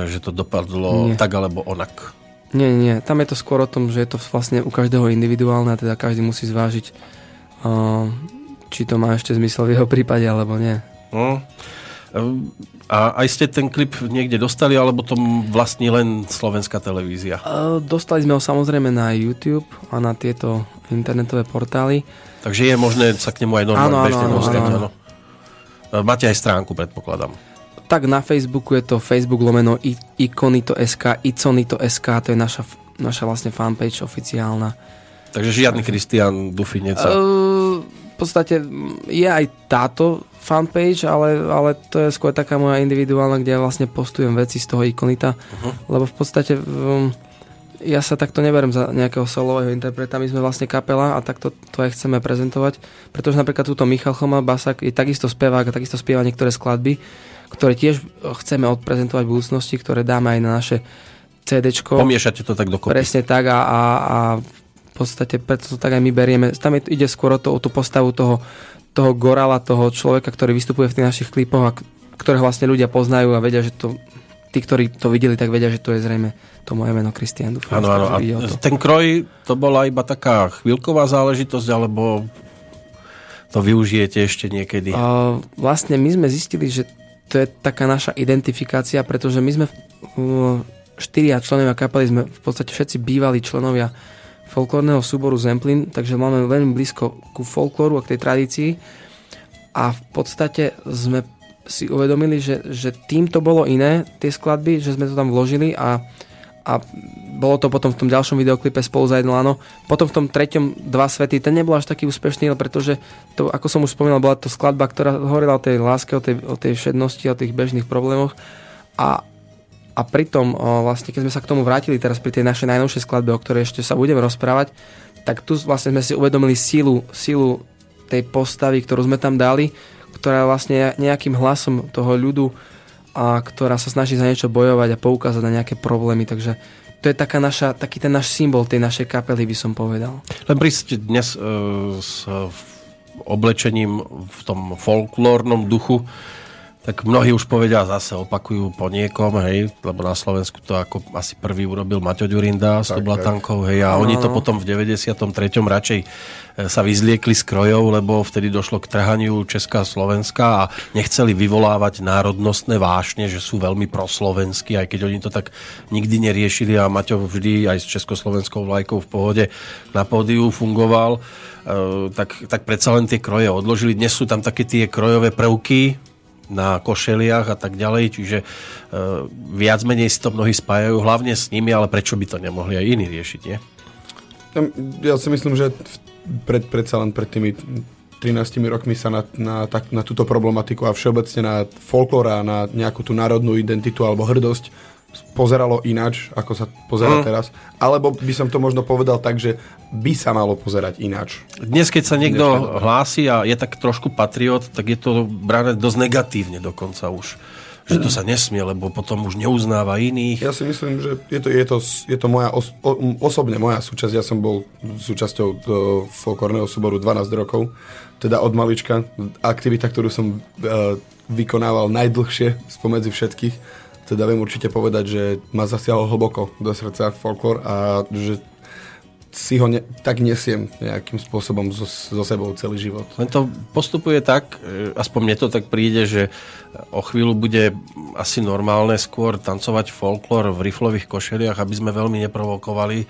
že to dopadlo Nie. tak alebo onak. Nie, nie. Tam je to skôr o tom, že je to vlastne u každého individuálne a teda každý musí zvážiť, uh, či to má ešte zmysel v jeho prípade, alebo nie. Hm. A aj ste ten klip niekde dostali, alebo to vlastní len slovenská televízia? Dostali sme ho samozrejme na YouTube a na tieto internetové portály. Takže je možné sa k nemu aj normálne Áno, áno, bežne áno, dostať. áno, áno. Máte aj stránku, predpokladám. Tak na Facebooku je to Facebook lomeno ikonito.sk, iconito.sk, to je naša, naša vlastne fanpage oficiálna. Takže žiadny Kristian Dufinec. Uh, podstate je aj táto fanpage, ale, ale to je skôr taká moja individuálna, kde ja vlastne postujem veci z toho ikonita, uh-huh. lebo v podstate um, ja sa takto neberem za nejakého solového interpreta, my sme vlastne kapela a takto to aj chceme prezentovať, pretože napríklad túto Michal Choma Basak je takisto spevák a takisto spieva niektoré skladby, ktoré tiež chceme odprezentovať v budúcnosti, ktoré dáme aj na naše CDčko. Pomiešate to tak dokopy. Presne tak a, a, a v podstate preto to tak aj my berieme. Tam je, ide skôr o, to, o tú postavu toho, toho gorala, toho človeka, ktorý vystupuje v tých našich klipoch a k- ktorého vlastne ľudia poznajú a vedia, že to tí, ktorí to videli, tak vedia, že to je zrejme to moje meno Kristian Dufan. Áno, áno. Ten kroj, to bola iba taká chvíľková záležitosť, alebo to využijete ešte niekedy? A vlastne my sme zistili, že to je taká naša identifikácia, pretože my sme uh, štyria členovia kapely, sme v podstate všetci bývalí členovia folklórneho súboru Zemplín, takže máme veľmi blízko ku folklóru a k tej tradícii a v podstate sme si uvedomili, že, že tým to bolo iné, tie skladby, že sme to tam vložili a, a bolo to potom v tom ďalšom videoklipe spolu za jedno lano. Potom v tom treťom Dva svety, ten nebol až taký úspešný, pretože to, ako som už spomínal, bola to skladba, ktorá hovorila o tej láske, o tej, o tej všednosti, o tých bežných problémoch a a pritom, vlastne, keď sme sa k tomu vrátili teraz pri tej našej najnovšej skladbe, o ktorej ešte sa budeme rozprávať, tak tu vlastne sme si uvedomili sílu, sílu tej postavy, ktorú sme tam dali, ktorá vlastne nejakým hlasom toho ľudu a ktorá sa snaží za niečo bojovať a poukázať na nejaké problémy. Takže to je taká naša, taký ten náš symbol tej našej kapely, by som povedal. Len prísť dnes e, s oblečením v tom folklórnom duchu, tak mnohí už povedia zase, opakujú po niekom, hej, lebo na Slovensku to ako asi prvý urobil Maťo Ďurinda s Tak, Dublatankou, hej, a Áno, oni to potom v 93. radšej e, sa vyzliekli z krojov, lebo vtedy došlo k trhaniu Česká a Slovenska a nechceli vyvolávať národnostné vášne, že sú veľmi proslovenskí, aj keď oni to tak nikdy neriešili a Maťo vždy aj s československou vlajkou v pohode na pódiu fungoval, e, tak, tak predsa len tie kroje odložili. Dnes sú tam také tie krojové prvky, na košeliach a tak ďalej, čiže e, viac menej si to mnohí spájajú, hlavne s nimi, ale prečo by to nemohli aj iní riešiť, nie? Ja si myslím, že pred, predsa len pred tými 13 rokmi sa na, na, tak, na túto problematiku a všeobecne na folklór a na nejakú tú národnú identitu alebo hrdosť pozeralo ináč, ako sa pozera Mm. teraz. Alebo by som to možno povedal tak, že by sa malo pozerať ináč. Dnes, keď sa niekto doba. hlási a je tak trošku patriot, tak je to brané dosť negatívne dokonca už. Že to sa nesmie, lebo potom už neuznáva iných. Ja si myslím, že je to, je to, je to moja os, o, osobne moja súčasť. Ja som bol súčasťou do folklórneho súboru 12 rokov, teda od malička. Aktivita, ktorú som e, vykonával najdlhšie spomedzi všetkých. Teda viem určite povedať, že ma zasiahol hlboko do srdca folklór a že si ho ne, tak nesiem nejakým spôsobom so, so sebou celý život. Len to postupuje tak, e, aspoň mne to tak príde, že o chvíľu bude asi normálne skôr tancovať folklór v riflových košeliach, aby sme veľmi neprovokovali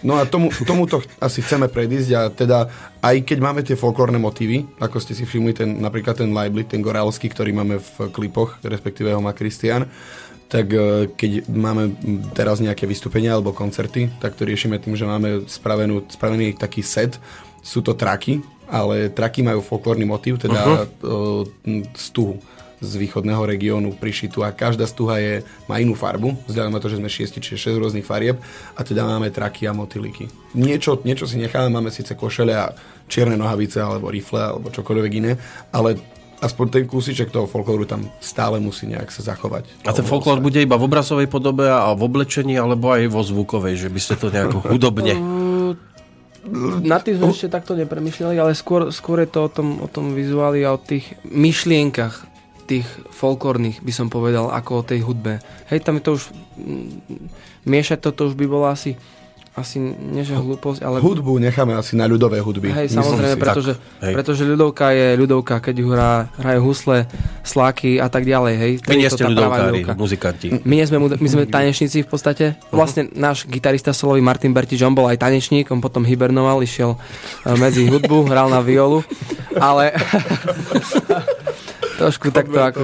No a tomu, tomuto asi chceme predísť a teda aj keď máme tie folklórne motívy, ako ste si všimli, ten, napríklad ten Leiblit, ten gorálsky, ktorý máme v klipoch, respektíve ho má Kristian, tak e, keď máme teraz nejaké vystúpenia alebo koncerty, tak to riešime tým, že máme spravenú, spravený taký set. Sú to traky, ale traky majú folklórny motív, teda uh-huh. stuhu z východného regiónu prišitú a každá stuha je, má inú farbu, vzhľadom na to, že sme šiesti, čiže 6 rôznych farieb a teda máme traky a motýliky. Niečo, niečo si necháme, máme síce košele a čierne nohavice alebo rifle alebo čokoľvek iné, ale aspoň ten kúsiček toho folklóru tam stále musí nejak sa zachovať. A ten folklór bude iba v obrazovej podobe a v oblečení, alebo aj vo zvukovej, že by ste to nejako [laughs] hudobne... Na tým sme ešte takto nepremýšľali, ale skôr, skôr je to o tom, o tom vizuáli a o tých myšlienkach tých folklórnych, by som povedal, ako o tej hudbe. Hej, tam je to už... Miešať toto už by bolo asi asi nie že hlúposť, ale... Hudbu necháme asi na ľudové hudby. Hej, samozrejme, pretože, tak, pretože ľudovka je ľudovka, keď ju hrá, hrajú husle, sláky a tak ďalej. Hej. My nie ste ľudovkári, muzikanti. My, nie sme, my sme [laughs] tanečníci v podstate. Vlastne náš gitarista solový Martin Bertič, on bol aj tanečník, on potom hibernoval, išiel e, medzi hudbu, hral na violu, ale... [laughs] Trošku takto ako...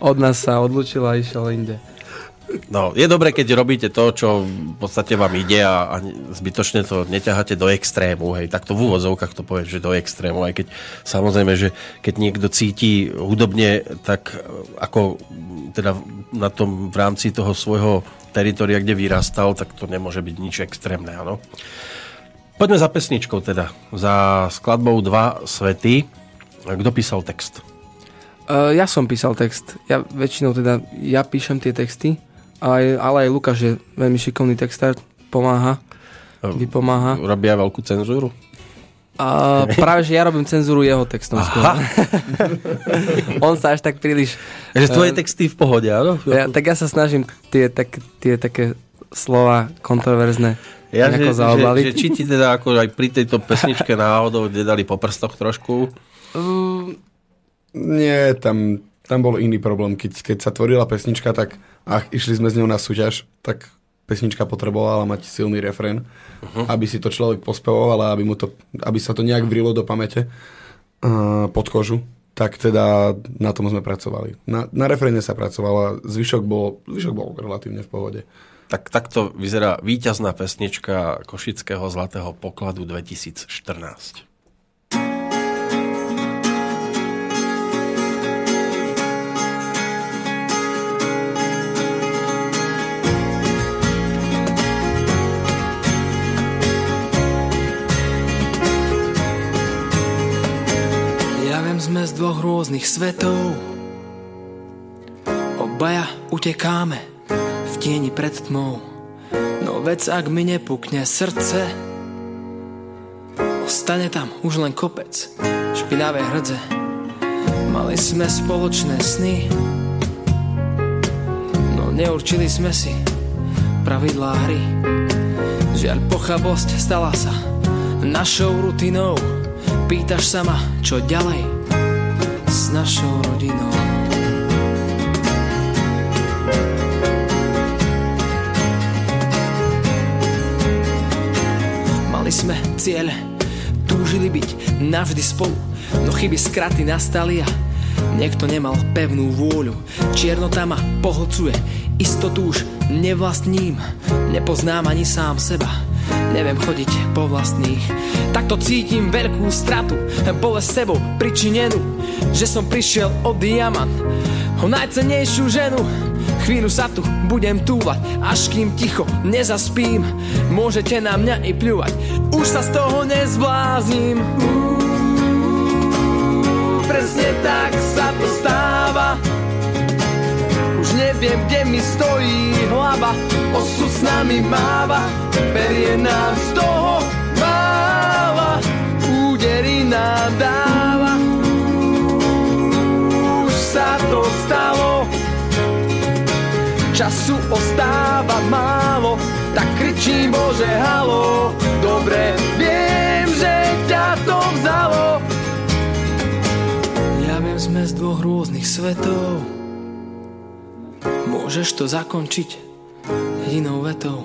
Od nás sa odlučil a išiel inde. No, je dobre, keď robíte to, čo v podstate vám ide a, a zbytočne to neťaháte do extrému, hej, takto v úvodzovkách to poviem, že do extrému, aj keď samozrejme, že keď niekto cíti hudobne, tak ako teda na tom v rámci toho svojho teritoria, kde vyrastal, tak to nemôže byť nič extrémne, áno. Poďme za pesničkou teda, za skladbou Dva svety. Kto písal text? Uh, ja som písal text. Ja väčšinou teda, ja píšem tie texty, ale, ale aj Lukáš je veľmi šikovný textár, pomáha, vypomáha. Robia veľkú cenzúru? A práve, že ja robím cenzúru jeho textom skôr. [laughs] On sa až tak príliš... Že tvoje uh, texty v pohode, áno? Ja, tak ja sa snažím tie, tak, tie také slova kontroverzné ja, že, že, že, či ti teda ako aj pri tejto pesničke [laughs] náhodou nedali po prstoch trošku? Uh, nie, tam, tam bol iný problém. Keď, keď sa tvorila pesnička, tak a išli sme s ňou na súťaž, tak pesnička potrebovala mať silný refrén, uh-huh. aby si to človek pospevoval a aby, mu to, aby sa to nejak vrilo do pamäte uh, pod kožu. Tak teda na tom sme pracovali. Na, na refréne sa pracovalo a zvyšok bol, zvyšok bol relatívne v pohode. Tak takto vyzerá víťazná pesnička Košického zlatého pokladu 2014. sme z dvoch rôznych svetov. Obaja utekáme v tieni pred tmou. No vec, ak mi nepukne srdce, ostane tam už len kopec, špinavé hrdze. Mali sme spoločné sny, no neurčili sme si pravidlá hry. Žiaľ, pochabosť stala sa našou rutinou. Pýtaš sa ma, čo ďalej? Našou rodinou. Mali sme cieľ, túžili byť navždy spolu, no chyby skraty nastali a niekto nemal pevnú vôľu. Čiernota ma pohlcuje, istotu už nevlastním, nepoznám ani sám seba neviem chodiť po vlastných. Takto cítim veľkú stratu, bolesť sebou pričinenú, že som prišiel o diamant, o najcenejšiu ženu. Chvíľu sa tu budem túvať, až kým ticho nezaspím. Môžete na mňa i pľúvať, už sa z toho nezblázním. Presne tak sa to stáva neviem, kde mi stojí hlava. Osud s nami máva, berie nám z toho máva. Údery nám dáva. Už sa to stalo. Času ostáva málo Tak kričím Bože halo. Dobre viem, že ťa to vzalo. Ja viem, sme z dvoch rôznych svetov Môžeš to zakončiť jedinou vetou.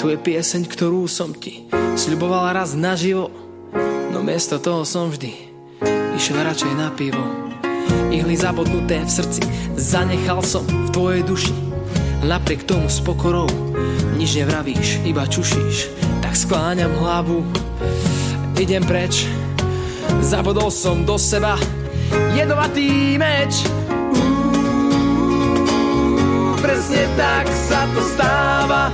Tu je pieseň, ktorú som ti sľubovala raz naživo, no miesto toho som vždy išiel radšej na pivo. Ihly zabodnuté v srdci zanechal som v tvojej duši. Napriek tomu s pokorou nič nevravíš, iba čušíš. Tak skláňam hlavu, idem preč. Zabodol som do seba jedovatý meč. Presne tak sa to stáva.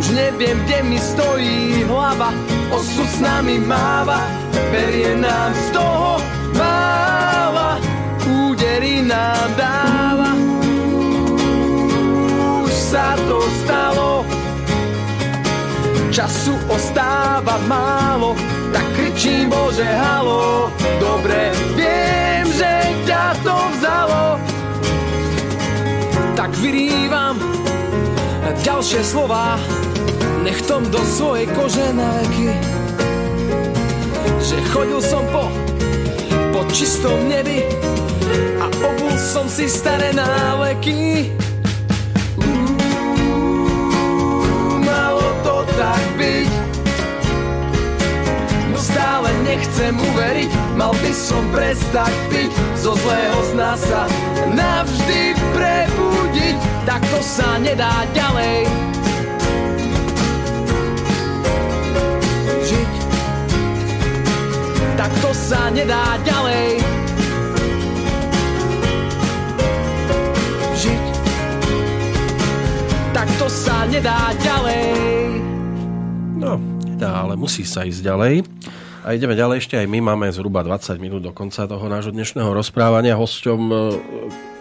Už neviem, kde mi stojí hlava, osud s nami máva, berie nám z toho máva, údery nám dáva. Už sa to stalo, času ostáva málo, tak kričím Bože halo, dobre viem, že ďalšie slova, nech tom do svojej kože na. Že chodil som po, po čistom nebi a obul som si staré náleky. malo to tak byť, no stále nechcem uveriť, mal by som prestať piť, zo zlého sna sa navždy prebudiť, tak to sa nedá ďalej. tak to sa nedá ďalej. Žiť, tak to sa nedá ďalej. No, nedá, ale musí sa ísť ďalej. A ideme ďalej, ešte aj my máme zhruba 20 minút do konca toho nášho dnešného rozprávania. Hosťom e,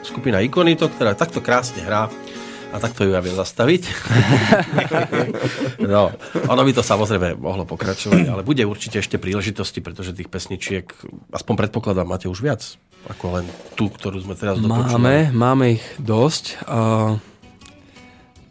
skupina Ikonito, ktorá takto krásne hrá a takto ju ja viem zastaviť. [laughs] no, ono by to samozrejme mohlo pokračovať, ale bude určite ešte príležitosti, pretože tých pesničiek, aspoň predpokladám, máte už viac ako len tú, ktorú sme teraz dopočuli. Máme, máme ich dosť. Uh,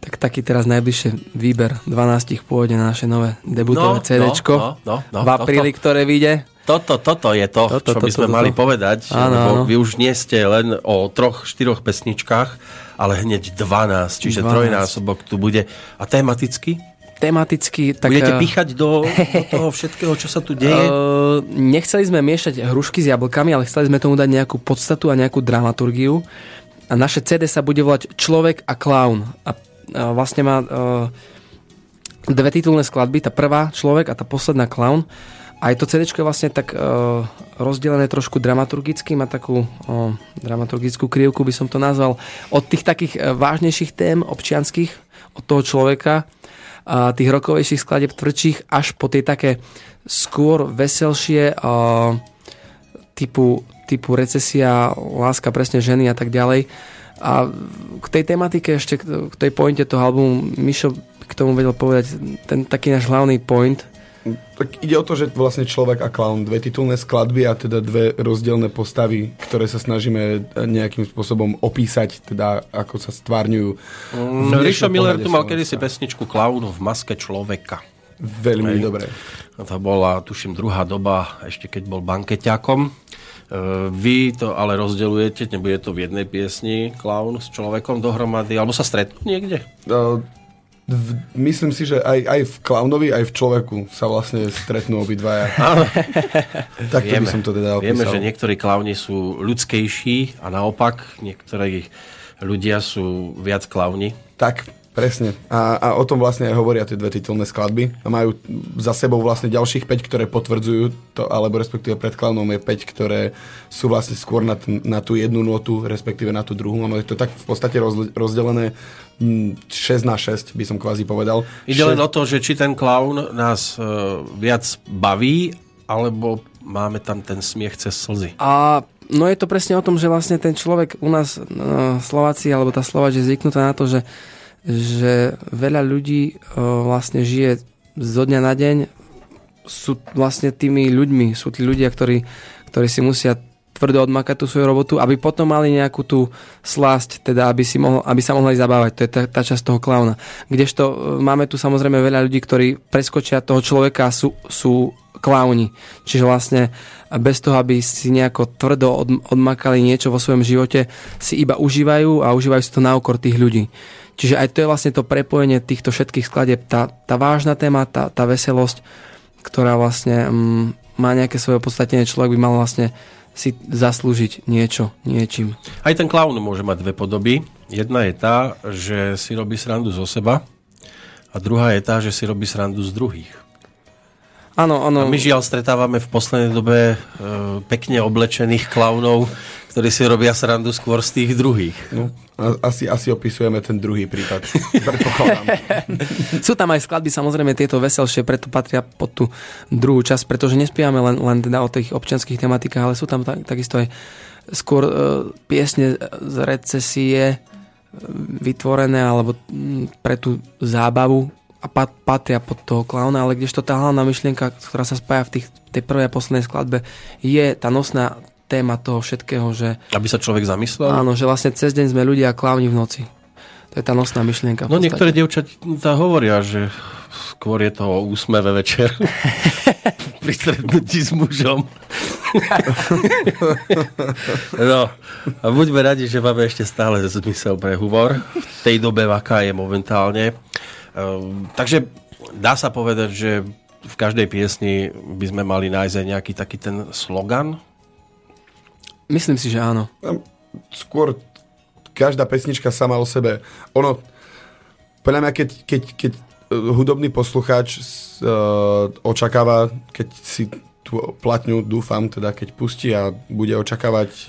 tak taký teraz najbližšie výber 12 pôjde na naše nové debutové no, CDčko no, no, no, no, v apríli, toto. ktoré vyjde. Toto, toto je to, toto, čo by sme toto, mali toto. povedať. Áno, áno. Vy už nie ste len o troch, štyroch pesničkách, ale hneď 12, čiže 12. trojnásobok tu bude. A tematicky? tematicky... Tak, Budete eh, píchať do, do [laughs] toho všetkého, čo sa tu deje? Uh, nechceli sme miešať hrušky s jablkami, ale chceli sme tomu dať nejakú podstatu a nejakú dramaturgiu. A naše CD sa bude volať Človek a klaun. A, uh, vlastne má uh, dve titulné skladby. Tá prvá Človek a tá posledná klaun. Aj to CD je vlastne tak uh, rozdelené trošku dramaturgicky, má takú uh, dramaturgickú krivku, by som to nazval, od tých takých uh, vážnejších tém občianských, od toho človeka, uh, tých rokovejších skladeb tvrdších, až po tie také skôr veselšie uh, typu, typu recesia, láska presne ženy a tak ďalej. A k tej tematike ešte, k tej pointe toho albumu, Mišo k tomu vedel povedať, ten taký náš hlavný point, tak ide o to, že vlastne človek a clown, dve titulné skladby a teda dve rozdielne postavy, ktoré sa snažíme nejakým spôsobom opísať, teda ako sa stvárňujú. Mm, Rišo Miller tu mal kedysi pesničku Clown v maske človeka. Veľmi Hej. dobré. A to bola, tuším, druhá doba, ešte keď bol bankeťakom. E, vy to ale rozdeľujete, nebude to v jednej piesni Clown s človekom dohromady, alebo sa stretnú niekde? Uh, myslím si, že aj, aj v klaunovi, aj v človeku sa vlastne stretnú obidvaja. [laughs] tak vieme, by som to teda opísal. Vieme, že niektorí klauni sú ľudskejší a naopak niektorí ľudia sú viac klauni. Tak, Presne. A, a o tom vlastne aj hovoria tie dve titulné skladby. A majú za sebou vlastne ďalších 5, ktoré potvrdzujú to, alebo respektíve pred klaunom je 5, ktoré sú vlastne skôr na, t- na tú jednu notu, respektíve na tú druhú. Máme to tak v podstate rozdelené 6 na 6, by som kvázi povedal. Ide 6... len o to, že či ten klaun nás uh, viac baví, alebo máme tam ten smiech cez slzy. A No je to presne o tom, že vlastne ten človek u nás, uh, Slováci, alebo tá Slovač je zvyknutá na to, že že veľa ľudí vlastne žije zo dňa na deň, sú vlastne tými ľuďmi, sú tí ľudia, ktorí, ktorí si musia tvrdo odmakať tú svoju robotu, aby potom mali nejakú tú slásť, teda aby, si mohol, aby sa mohli zabávať. To je tá, tá časť toho klauna. Kdežto e, máme tu samozrejme veľa ľudí, ktorí preskočia toho človeka a sú, sú klauni. Čiže vlastne bez toho, aby si nejako tvrdo od, odmakali niečo vo svojom živote, si iba užívajú a užívajú si to na okor tých ľudí. Čiže aj to je vlastne to prepojenie týchto všetkých skladieb, tá, tá vážna téma, tá, tá veselosť, ktorá vlastne mm, má nejaké svoje podstatenie, človek by mal vlastne si zaslúžiť niečo, niečím. Aj ten klaun môže mať dve podoby. Jedna je tá, že si robí srandu zo seba a druhá je tá, že si robí srandu z druhých. Áno, áno. A my žiaľ stretávame v poslednej dobe e, pekne oblečených klaunov, ktorí si robia srandu skôr z tých druhých. No, asi, asi opisujeme ten druhý prípad. [laughs] Sú tam aj skladby, samozrejme tieto veselšie, preto patria pod tú druhú časť, pretože nespievame len, len teda o tých občianských tematikách, ale sú tam tak, takisto aj skôr uh, piesne z recesie e, vytvorené alebo pre tú zábavu a patria pod toho klauna, ale kdežto tá hlavná myšlienka, ktorá sa spája v tých, tej prvej a poslednej skladbe, je tá nosná téma toho všetkého, že... Aby sa človek zamyslel? Áno, že vlastne cez deň sme ľudia a klauni v noci. To je tá nosná myšlienka. No niektoré dievčatá hovoria, že skôr je to o úsmeve večer [laughs] pri stretnutí s mužom. no, a buďme radi, že máme ešte stále zmysel pre humor v tej dobe, aká je momentálne. Ehm, takže dá sa povedať, že v každej piesni by sme mali nájsť aj nejaký taký ten slogan? Myslím si, že áno. Skôr každá pesnička sama o sebe. Ono, podľa mňa, keď, keď, keď e, hudobný poslucháč uh, očakáva, keď si tú platňu, dúfam, teda keď pustí a bude očakávať e,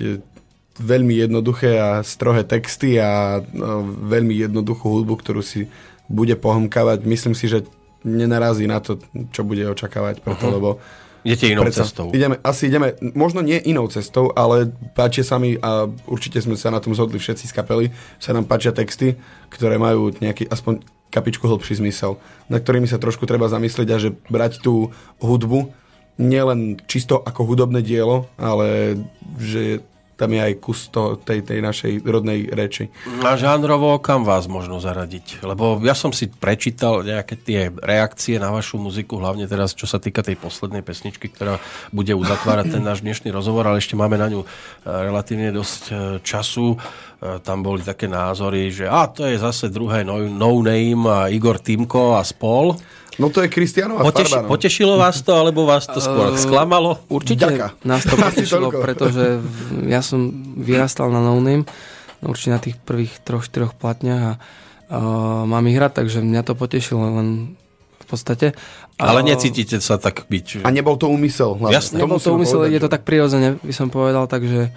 veľmi jednoduché a strohé texty a uh, veľmi jednoduchú hudbu, ktorú si bude pohomkávať, myslím si, že nenarazí na to, čo bude očakávať, preto, uh-huh. lebo Idete inou predsa, cestou. Ideme, asi ideme, možno nie inou cestou, ale páčia sa mi a určite sme sa na tom zhodli všetci z kapely, sa nám páčia texty, ktoré majú nejaký aspoň kapičku hlbší zmysel, na ktorými sa trošku treba zamyslieť a že brať tú hudbu nielen čisto ako hudobné dielo, ale že tam je aj kus to, tej, tej našej rodnej reči. A žánrovo kam vás možno zaradiť? Lebo ja som si prečítal nejaké tie reakcie na vašu muziku, hlavne teraz, čo sa týka tej poslednej pesničky, ktorá bude uzatvárať ten náš dnešný rozhovor, ale ešte máme na ňu e, relatívne dosť e, času. E, tam boli také názory, že a to je zase druhé no, no Name a Igor Timko a spol. No to je Kristianová Poteši, farba. No. Potešilo vás to, alebo vás to skôr uh, sklamalo? Určite Ďaka. nás to [laughs] potešilo, pretože ja som vyrastal na No Name, určite na tých prvých troch, štyroch platniach a uh, mám ich hrať, takže mňa to potešilo len v podstate. Ale necítite sa tak byť. A nebol to úmysel. Hlavne. Jasne. Nebol to úmysel, povedať, je to tak prirodzene, by som povedal, takže,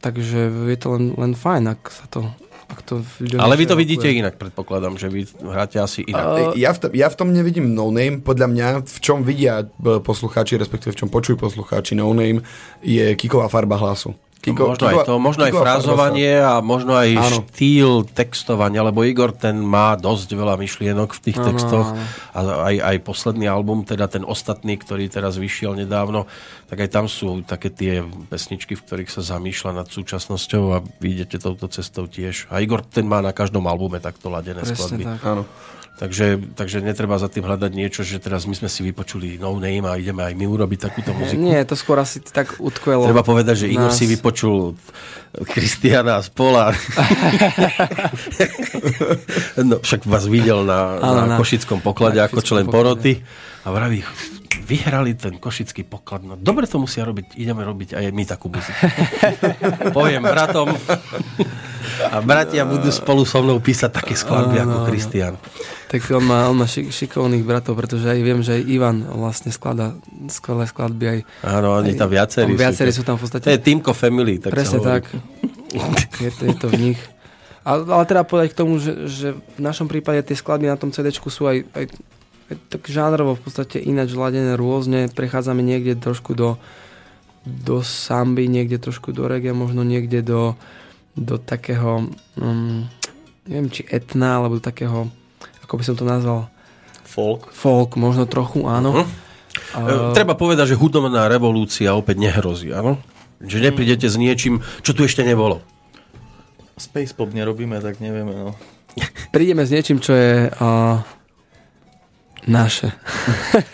takže je to len, len fajn, ak sa to ak to Ale vy to vidíte inak, predpokladám, že vy hráte asi inak. Uh, ja, v tom, ja v tom nevidím no name. Podľa mňa, v čom vidia e, poslucháči, respektíve v čom počujú poslucháči no name, je kiková farba hlasu. Kiko, možno Kiko, aj to, možno aj frázovanie a možno aj áno. štýl textovania, lebo Igor ten má dosť veľa myšlienok v tých áno, textoch a aj, aj posledný album, teda ten ostatný, ktorý teraz vyšiel nedávno, tak aj tam sú také tie pesničky, v ktorých sa zamýšľa nad súčasnosťou a vidíte touto cestou tiež. A Igor ten má na každom albume takto ladené Presne skladby. Tak. Áno. Takže, takže netreba za tým hľadať niečo, že teraz my sme si vypočuli no name a ideme aj my urobiť takúto muziku. Nie, to skôr asi tak utkvelo. Treba povedať, že Igor nás... si vypočul Kristiana a Spola. [laughs] no, však vás videl na, na, na Košickom poklade ako člen poroty a vraví, vyhrali ten košický poklad. No dobre to musia robiť, ideme robiť aj my takú muziku. [laughs] Poviem bratom a bratia budú spolu so mnou písať také skladby ako Kristian. Tak on má, on má šik, šikovných bratov, pretože aj viem, že aj Ivan vlastne skladá skvelé skladby. Aj, Áno, oni tam viacerí, viacerí sú, tam v podstate. To je Teamco Family. Tak Presne tak. Je to, je to v nich. Ale, ale teda povedať k tomu, že, že v našom prípade tie skladby na tom CD sú aj, aj tak žánrovo v podstate ináč ladené rôzne. Prechádzame niekde trošku do, do samby, niekde trošku do reggae, možno niekde do, do takého, um, neviem či etna, alebo do takého ako by som to nazval? Folk. Folk, možno trochu, áno. Uh-huh. Uh, Treba povedať, že hudobná revolúcia opäť nehrozí, áno? Že neprídete s niečím, čo tu ešte nebolo. Space pop nerobíme, tak nevieme, no. Prídeme s niečím, čo je... Uh, Naše.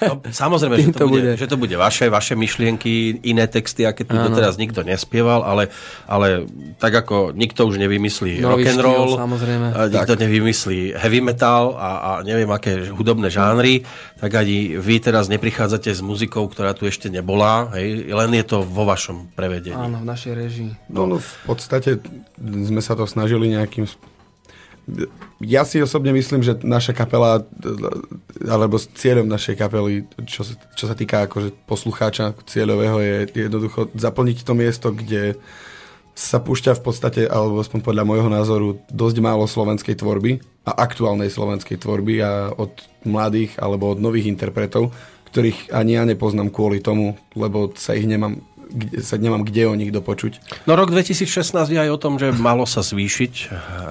No, samozrejme, [laughs] že to, bude, bude. že to bude vaše, vaše myšlienky, iné texty, aké tu doteraz nikto nespieval, ale, ale tak ako nikto už nevymyslí Nový rock'n'roll, štýl, samozrejme. nikto nevymyslí heavy metal a, a neviem aké hudobné žánry, tak ani vy teraz neprichádzate s muzikou, ktorá tu ešte nebola, hej, len je to vo vašom prevedení. Áno, v našej režii. No, no v podstate sme sa to snažili nejakým... sp- Ja si osobne myslím, že naša kapela, alebo cieľom našej kapely, čo, čo sa týka akože poslucháča cieľového, je jednoducho zaplniť to miesto, kde sa púšťa v podstate, alebo aspoň podľa môjho názoru, dosť málo slovenskej tvorby a aktuálnej slovenskej tvorby a od mladých alebo od nových interpretov, ktorých ani ja nepoznám kvôli tomu, lebo sa ich nemám, kde, sa nemám kde o nich dopočuť. No rok 2016 je aj o tom, že malo sa zvýšiť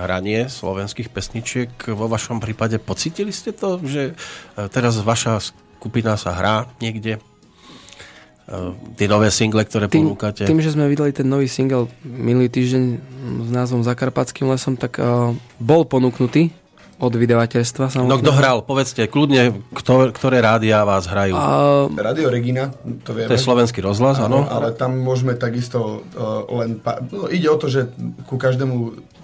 hranie slovenských pesničiek. Vo vašom prípade pocitili ste to, že e, teraz vaša skupina sa hrá niekde? E, Tie nové single, ktoré Tým, ponúkate? tým, že sme vydali ten nový single minulý týždeň s názvom Zakarpatským lesom, tak uh, bol ponúknutý od vydavateľstva. No kto hral? Povedzte, kľudne, kto, ktoré rádia vás hrajú. Uh, Radio Regina, to vieme. to je slovenský rozhlas, áno? Ale tam môžeme takisto uh, len... Pa- no, ide o to, že ku každému,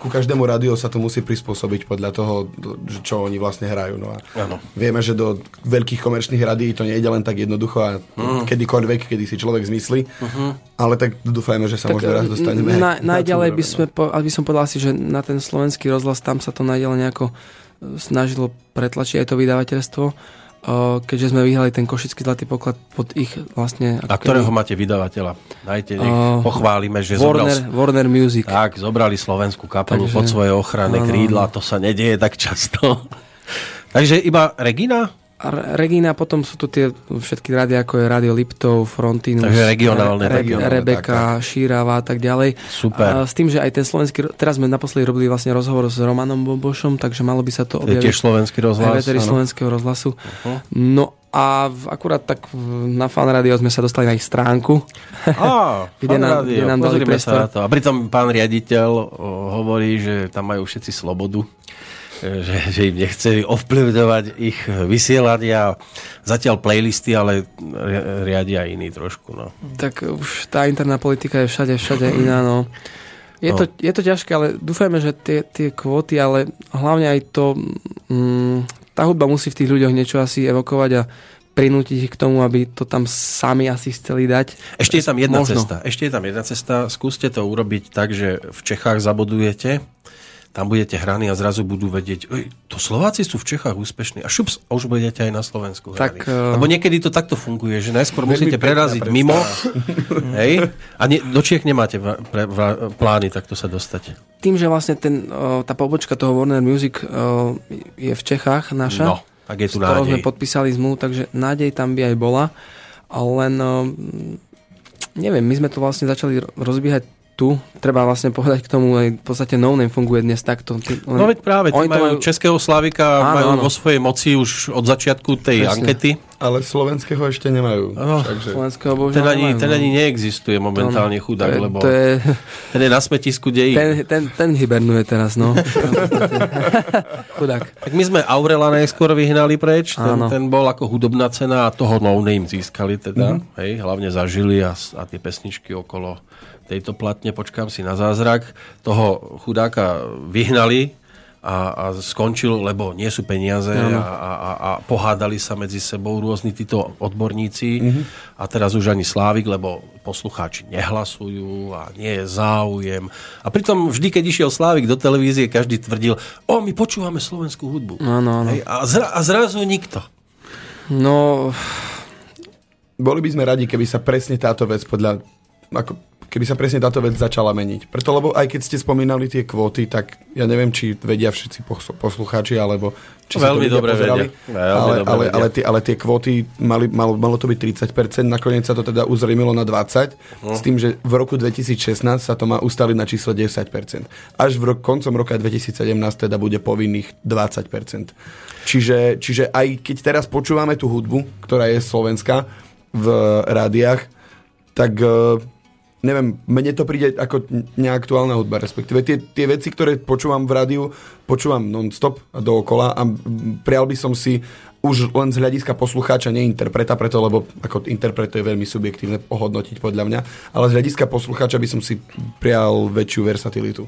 ku každému rádiu sa to musí prispôsobiť podľa toho, že čo oni vlastne hrajú. No a Áno. vieme, že do veľkých komerčných rádií to nejde len tak jednoducho a mm. kedykoľvek, kedy si človek zmyslí. Uh-huh. Ale tak dúfajme, že sa možno raz dostaneme. na, aj na najďalej by sme, po, aby som povedal si, že na ten slovenský rozhlas tam sa to najďalej nejako snažilo pretlačiť aj to vydavateľstvo, e, keďže sme vyhrali ten košický zlatý poklad pod ich vlastne... A ktorého máte vydavateľa? Dajte, nech Uh, pochválime, že Warner, zobral... Warner Music. Tak, zobrali slovenskú kapelu Takže- pod svoje ochranné áno, krídla, to sa nedieje tak často. [laughs] Takže iba Regina? A Re- Regina, potom sú tu tie všetky rádia, ako je Radio Liptov, Frontinus, Takže regionálne, Re- regionálne, Rebeka, Šírava a tak ďalej. Super. A s tým, že aj ten slovenský, teraz sme naposledy robili vlastne rozhovor s Romanom Bobošom, takže malo by sa to To je objaviť tiež slovenský aj rozhlas. áno. slovenského rozhlasu. No a v, akurát tak v- na Fan Radio sme sa dostali na ich stránku. Á, [laughs] Kde nám- rádio, kde nám dali priestor. sa na to. A pritom pán riaditeľ o, hovorí, že tam majú všetci slobodu že, že im nechce ovplyvňovať ich vysielania. Zatiaľ playlisty, ale ri- riadia iní trošku. No. Tak už tá interná politika je všade, všade iná, no. Je, No. to, je to ťažké, ale dúfajme, že tie, tie kvóty, ale hlavne aj to, mm, tá hudba musí v tých ľuďoch niečo asi evokovať a prinútiť ich k tomu, aby to tam sami asi chceli dať. Ešte je tam jedna Možno. cesta. Ešte je tam jedna cesta. Skúste to urobiť tak, že v Čechách zabodujete, tam budete hraní a zrazu budú vedieť, oj, to Slováci sú v Čechách úspešní. A šups, a už budete aj na Slovensku Tak, eh, Lebo niekedy to takto funguje, že najskôr musíte preraziť mimo [laughs] hej, a ne, do Čiech nemáte va- pre, va, plány takto sa dostať. Tým, že vlastne ten, o, tá pobočka toho Warner Music o, je v Čechách naša, No, tak je tu s ktorou sme podpísali zmluvu, takže nádej tam by aj bola. Ale len, o, neviem, my sme to vlastne začali ro- rozbiehať tu. Treba vlastne povedať k tomu, aj v podstate No Name funguje dnes takto. Ty- Len, No veď práve, oni to majú majú- Českého Slavika, Áno, majú áno. vo svojej moci už od začiatku tej Presne. ankety. Ale slovenského ešte nemajú. Áno. Takže... Slovenského Ten ani, nemajú, ten no. ani neexistuje momentálne To chudák, je- lebo To je, ten je na smetisku dejí. ten, ten, ten hibernuje teraz, no. [laughs] Chudák. Tak my sme Aurela najskôr vyhnali preč, ten, Áno. ten bol ako hudobná cena a toho no name získali teda, mm-hmm. hej, hlavne zažili a, a tie pesničky okolo tejto platne, počkám si na zázrak, toho chudáka vyhnali a, a skončil, lebo nie sú peniaze a, a, a, a pohádali sa medzi sebou rôzni títo odborníci mm-hmm. a teraz už ani Slávik, lebo poslucháči nehlasujú a nie je záujem. A pritom vždy, keď išiel Slávik do televízie, každý tvrdil, o, my počúvame slovenskú hudbu. Áno, áno. Hej, a, zra, a zrazu nikto. No, Boli by sme radi, keby sa presne táto vec podľa... Ako, keby sa presne táto vec začala meniť. Preto, lebo aj keď ste spomínali tie kvóty, tak ja neviem, či vedia všetci pos- poslucháči, alebo či sa to Veľmi dobre pozerali. vedia. Veľmi ale, dobre ale, vedia. ale, tie, ale tie kvóty mali, malo, malo to byť 30%, nakoniec sa to teda uzrejmilo na 20%, No. s tým, že v roku 2016 sa to má ustaliť na číslo 10%. Až v ro- koncom roka 2017 teda bude povinných 20%. Čiže, čiže aj keď teraz počúvame tú hudbu, ktorá je slovenská v rádiách, tak eh, neviem, mne to príde ako neaktuálna hudba, respektíve tie, tie veci, ktoré počúvam v rádiu, počúvam non-stop dookola a prial by som si, už len z hľadiska poslucháča, nie interpreta, preto, lebo ako interpret je veľmi subjektívne ohodnotiť podľa mňa, ale z hľadiska poslucháča by som si prijal väčšiu versatilitu.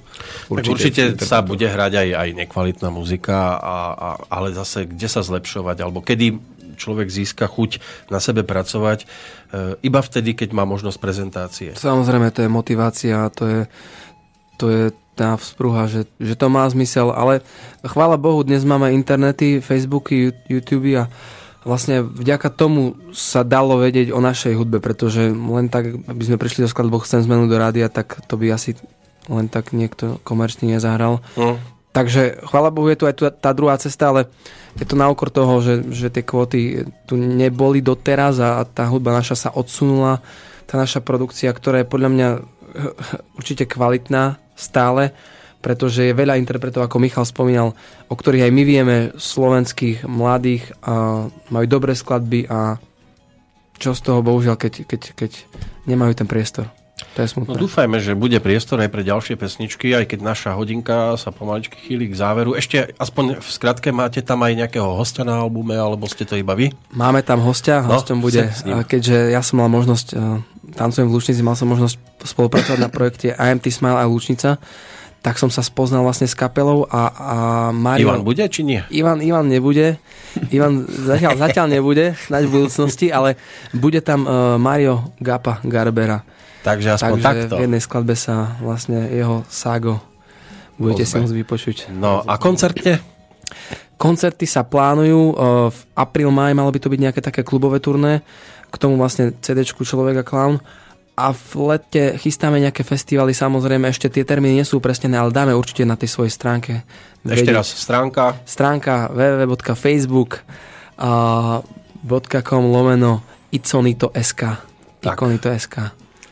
Určite, tak určite sa bude hrať aj, aj nekvalitná muzika, a, a, ale zase kde sa zlepšovať, alebo kedy človek získa chuť na sebe pracovať, e, iba vtedy, keď má možnosť prezentácie. Samozrejme, to je motivácia, to je, to je tá vzpruha, že, že to má zmysel, ale chvála Bohu, dnes máme internety, Facebooky, YouTube a vlastne vďaka tomu sa dalo vedieť o našej hudbe, pretože len tak, aby sme prišli do skladbu Chcem zmenu do rádia, tak to by asi len tak niekto komerčne nezahral. Mm. Takže chvála Bohu, je tu aj tá druhá cesta, ale je to na okor toho, že, že tie kvóty tu neboli doteraz a tá hudba naša sa odsunula. Tá naša produkcia, ktorá je podľa mňa určite kvalitná, stále, pretože je veľa interpretov, ako Michal spomínal, o ktorých aj my vieme, slovenských, mladých, a majú dobré skladby a čo z toho bohužiaľ, keď, keď, keď nemajú ten priestor. To je smutné. No, dúfajme, že bude priestor aj pre ďalšie pesničky, aj keď naša hodinka sa pomaličky chýli k záveru. Ešte aspoň v skratke máte tam aj nejakého hostia na albume, alebo ste to iba vy? Máme tam hostia, no, hostom bude, keďže ja som mal možnosť, e, tancujem v Lučnici, mal som možnosť spolupracovať na projekte IMT Smile a Lučnica, tak som sa spoznal vlastne s kapelou a, a Mario... Ivan bude, či nie? Ivan, Ivan nebude. Ivan zatiaľ, zatiaľ nebude, snáď v budúcnosti, ale bude tam uh, Mario Gapa Garbera. Takže aspoň Takže takto. v jednej skladbe sa vlastne jeho ságo budete Ozme. si môcť vypočuť. No a koncertne? Koncerty sa plánujú. Uh, v apríl, maj malo by to byť nejaké také klubové turné. K tomu vlastne CD-čku Človek a Clown a v lete chystáme nejaké festivaly, samozrejme ešte tie termíny nie sú presnené, ale dáme určite na tej svojej stránke. Ešte vedieť. raz, stránka? Stránka www.facebook.com lomeno iconito.sk iconito.sk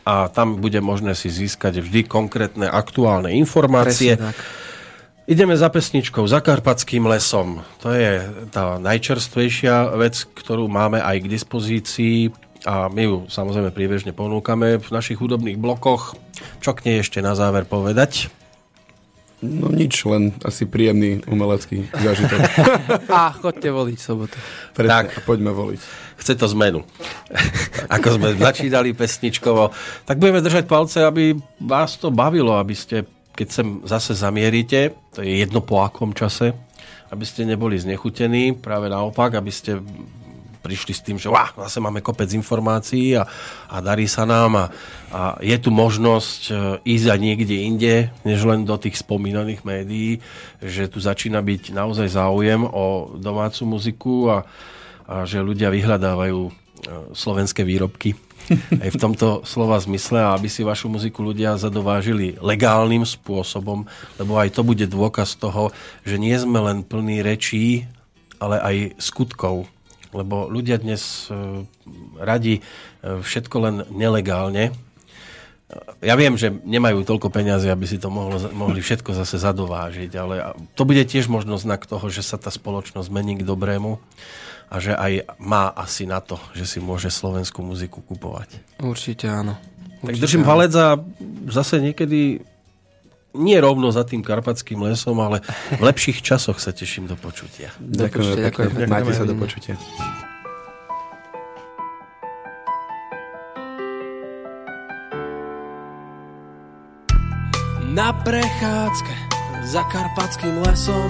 A tam bude možné si získať vždy konkrétne aktuálne informácie. Presne tak. Ideme za pesničkou, za Karpatským lesom. To je tá najčerstvejšia vec, ktorú máme aj k dispozícii a my ju samozrejme priebežne ponúkame v našich hudobných blokoch. Čo k nej ešte na záver povedať? No nič, len asi príjemný umelecký zážitok. [laughs] a chodte voliť sobotu. Presne, tak, poďme voliť. Chce to zmenu. [laughs] Ako sme začínali pesničkovo. Tak budeme držať palce, aby vás to bavilo, aby ste, keď sem zase zamierite, to je jedno po akom čase, aby ste neboli znechutení, práve naopak, aby ste prišli s tým, že wow, zase máme kopec informácií a, a darí sa nám a, a je tu možnosť e, ísť aj niekde inde, než len do tých spomínaných médií, že tu začína byť naozaj záujem o domácu muziku a, a že ľudia vyhľadávajú e, slovenské výrobky. Aj v tomto slova zmysle a aby si vašu muziku ľudia zadovážili legálnym spôsobom, lebo aj to bude dôkaz toho, že nie sme len plní rečí, ale aj skutkov lebo ľudia dnes e, radi e, všetko len nelegálne. Ja viem, že nemajú toľko peniazy, aby si to mohlo, mohli všetko zase zadovážiť, ale to bude tiež možno znak toho, že sa tá spoločnosť mení k dobrému a že aj má asi na to, že si môže slovenskú muziku kupovať. Určite áno. Určite tak držím palec a zase niekedy nie rovno za tým karpatským lesom, ale v lepších časoch sa teším do počutia. Ďakujem, ďakujem. Majte sa do počutia. Na prechádzke za karpatským lesom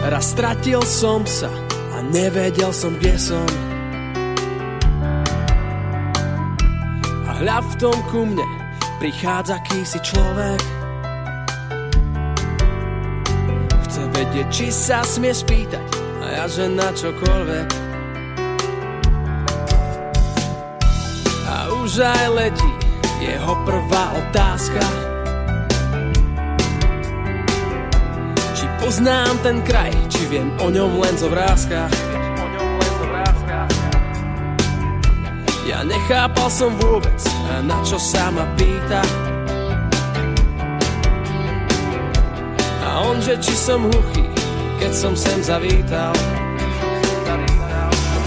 Raz stratil som sa a nevedel som, kde som Hľa v tom ku mne prichádza kýsi človek. Chce vedieť, či sa smie spýtať A ja, že na čokoľvek. A už aj letí jeho prvá otázka. Či poznám ten kraj, či viem o ňom len zo vrázka Ja nechápal som vôbec, na čo sa ma pýta. A on, že či som hluchý, keď som sem zavítal.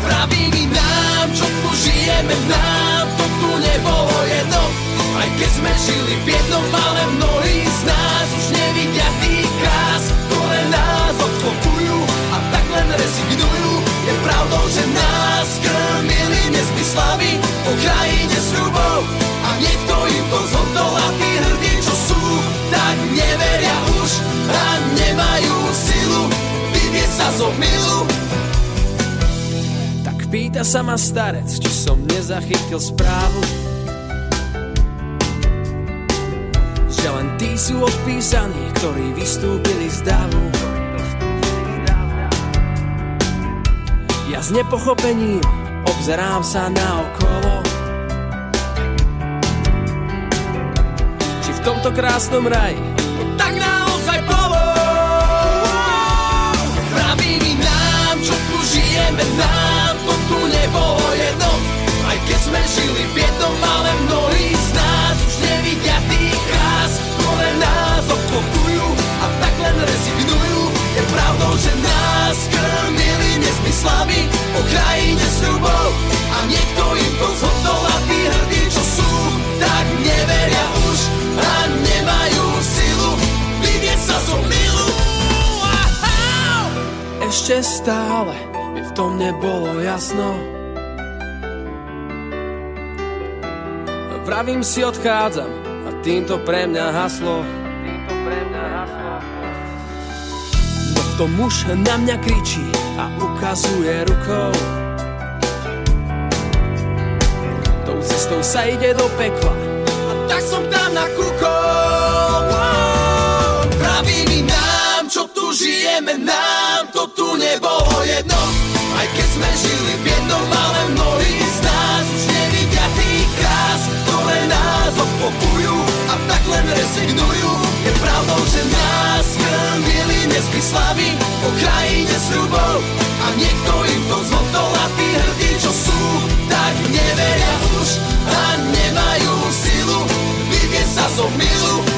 Pravý nám, čo tu žijeme, nám to tu nebolo jedno. Aj keď sme žili v jednom, ale mnohí z nás už nevidia tých krás, ktoré nás je pravdou, že nás krmili nezmyslami po krajine s ľubou a niekto im to zhodol a tí hrdí, čo sú, tak neveria už a nemajú silu vyvie sa zo milu. Tak pýta sa ma starec, či som nezachytil správu, že len tí sú odpísaní, ktorí vystúpili z dávu. Ja s nepochopením obzerám sa na okolo. Či v tomto krásnom raji? Tak naozaj bolo Praví mi nám, čo tu žijeme, nám to tu nebolo jedno. Aj keď sme žili v jednom, ale krajine sľubov A niekto im to zhodol a tí hrdí, čo sú, tak neveria už a nemajú silu vyvieť sa zo milu! Ešte stále mi v tom nebolo jasno. Vravím si odchádzam a týmto pre mňa haslo. No to muž na mňa kričí a ukazuje rukou Tou cestou sa ide do pekla a tak som tam nakúkol. Wow. Praví mi nám, čo tu žijeme, nám to tu nebolo jedno. Aj keď sme žili v jednom, ale mnohí z nás už nevidia tých krás, ktoré nás obklopujú a tak len rezignujú slobou, že nás krmili nesby slavy po krajine s ľubou a niekto im to zlotol a tí hrdí, čo sú, tak neveria už a nemajú silu vyviesť sa zo milu.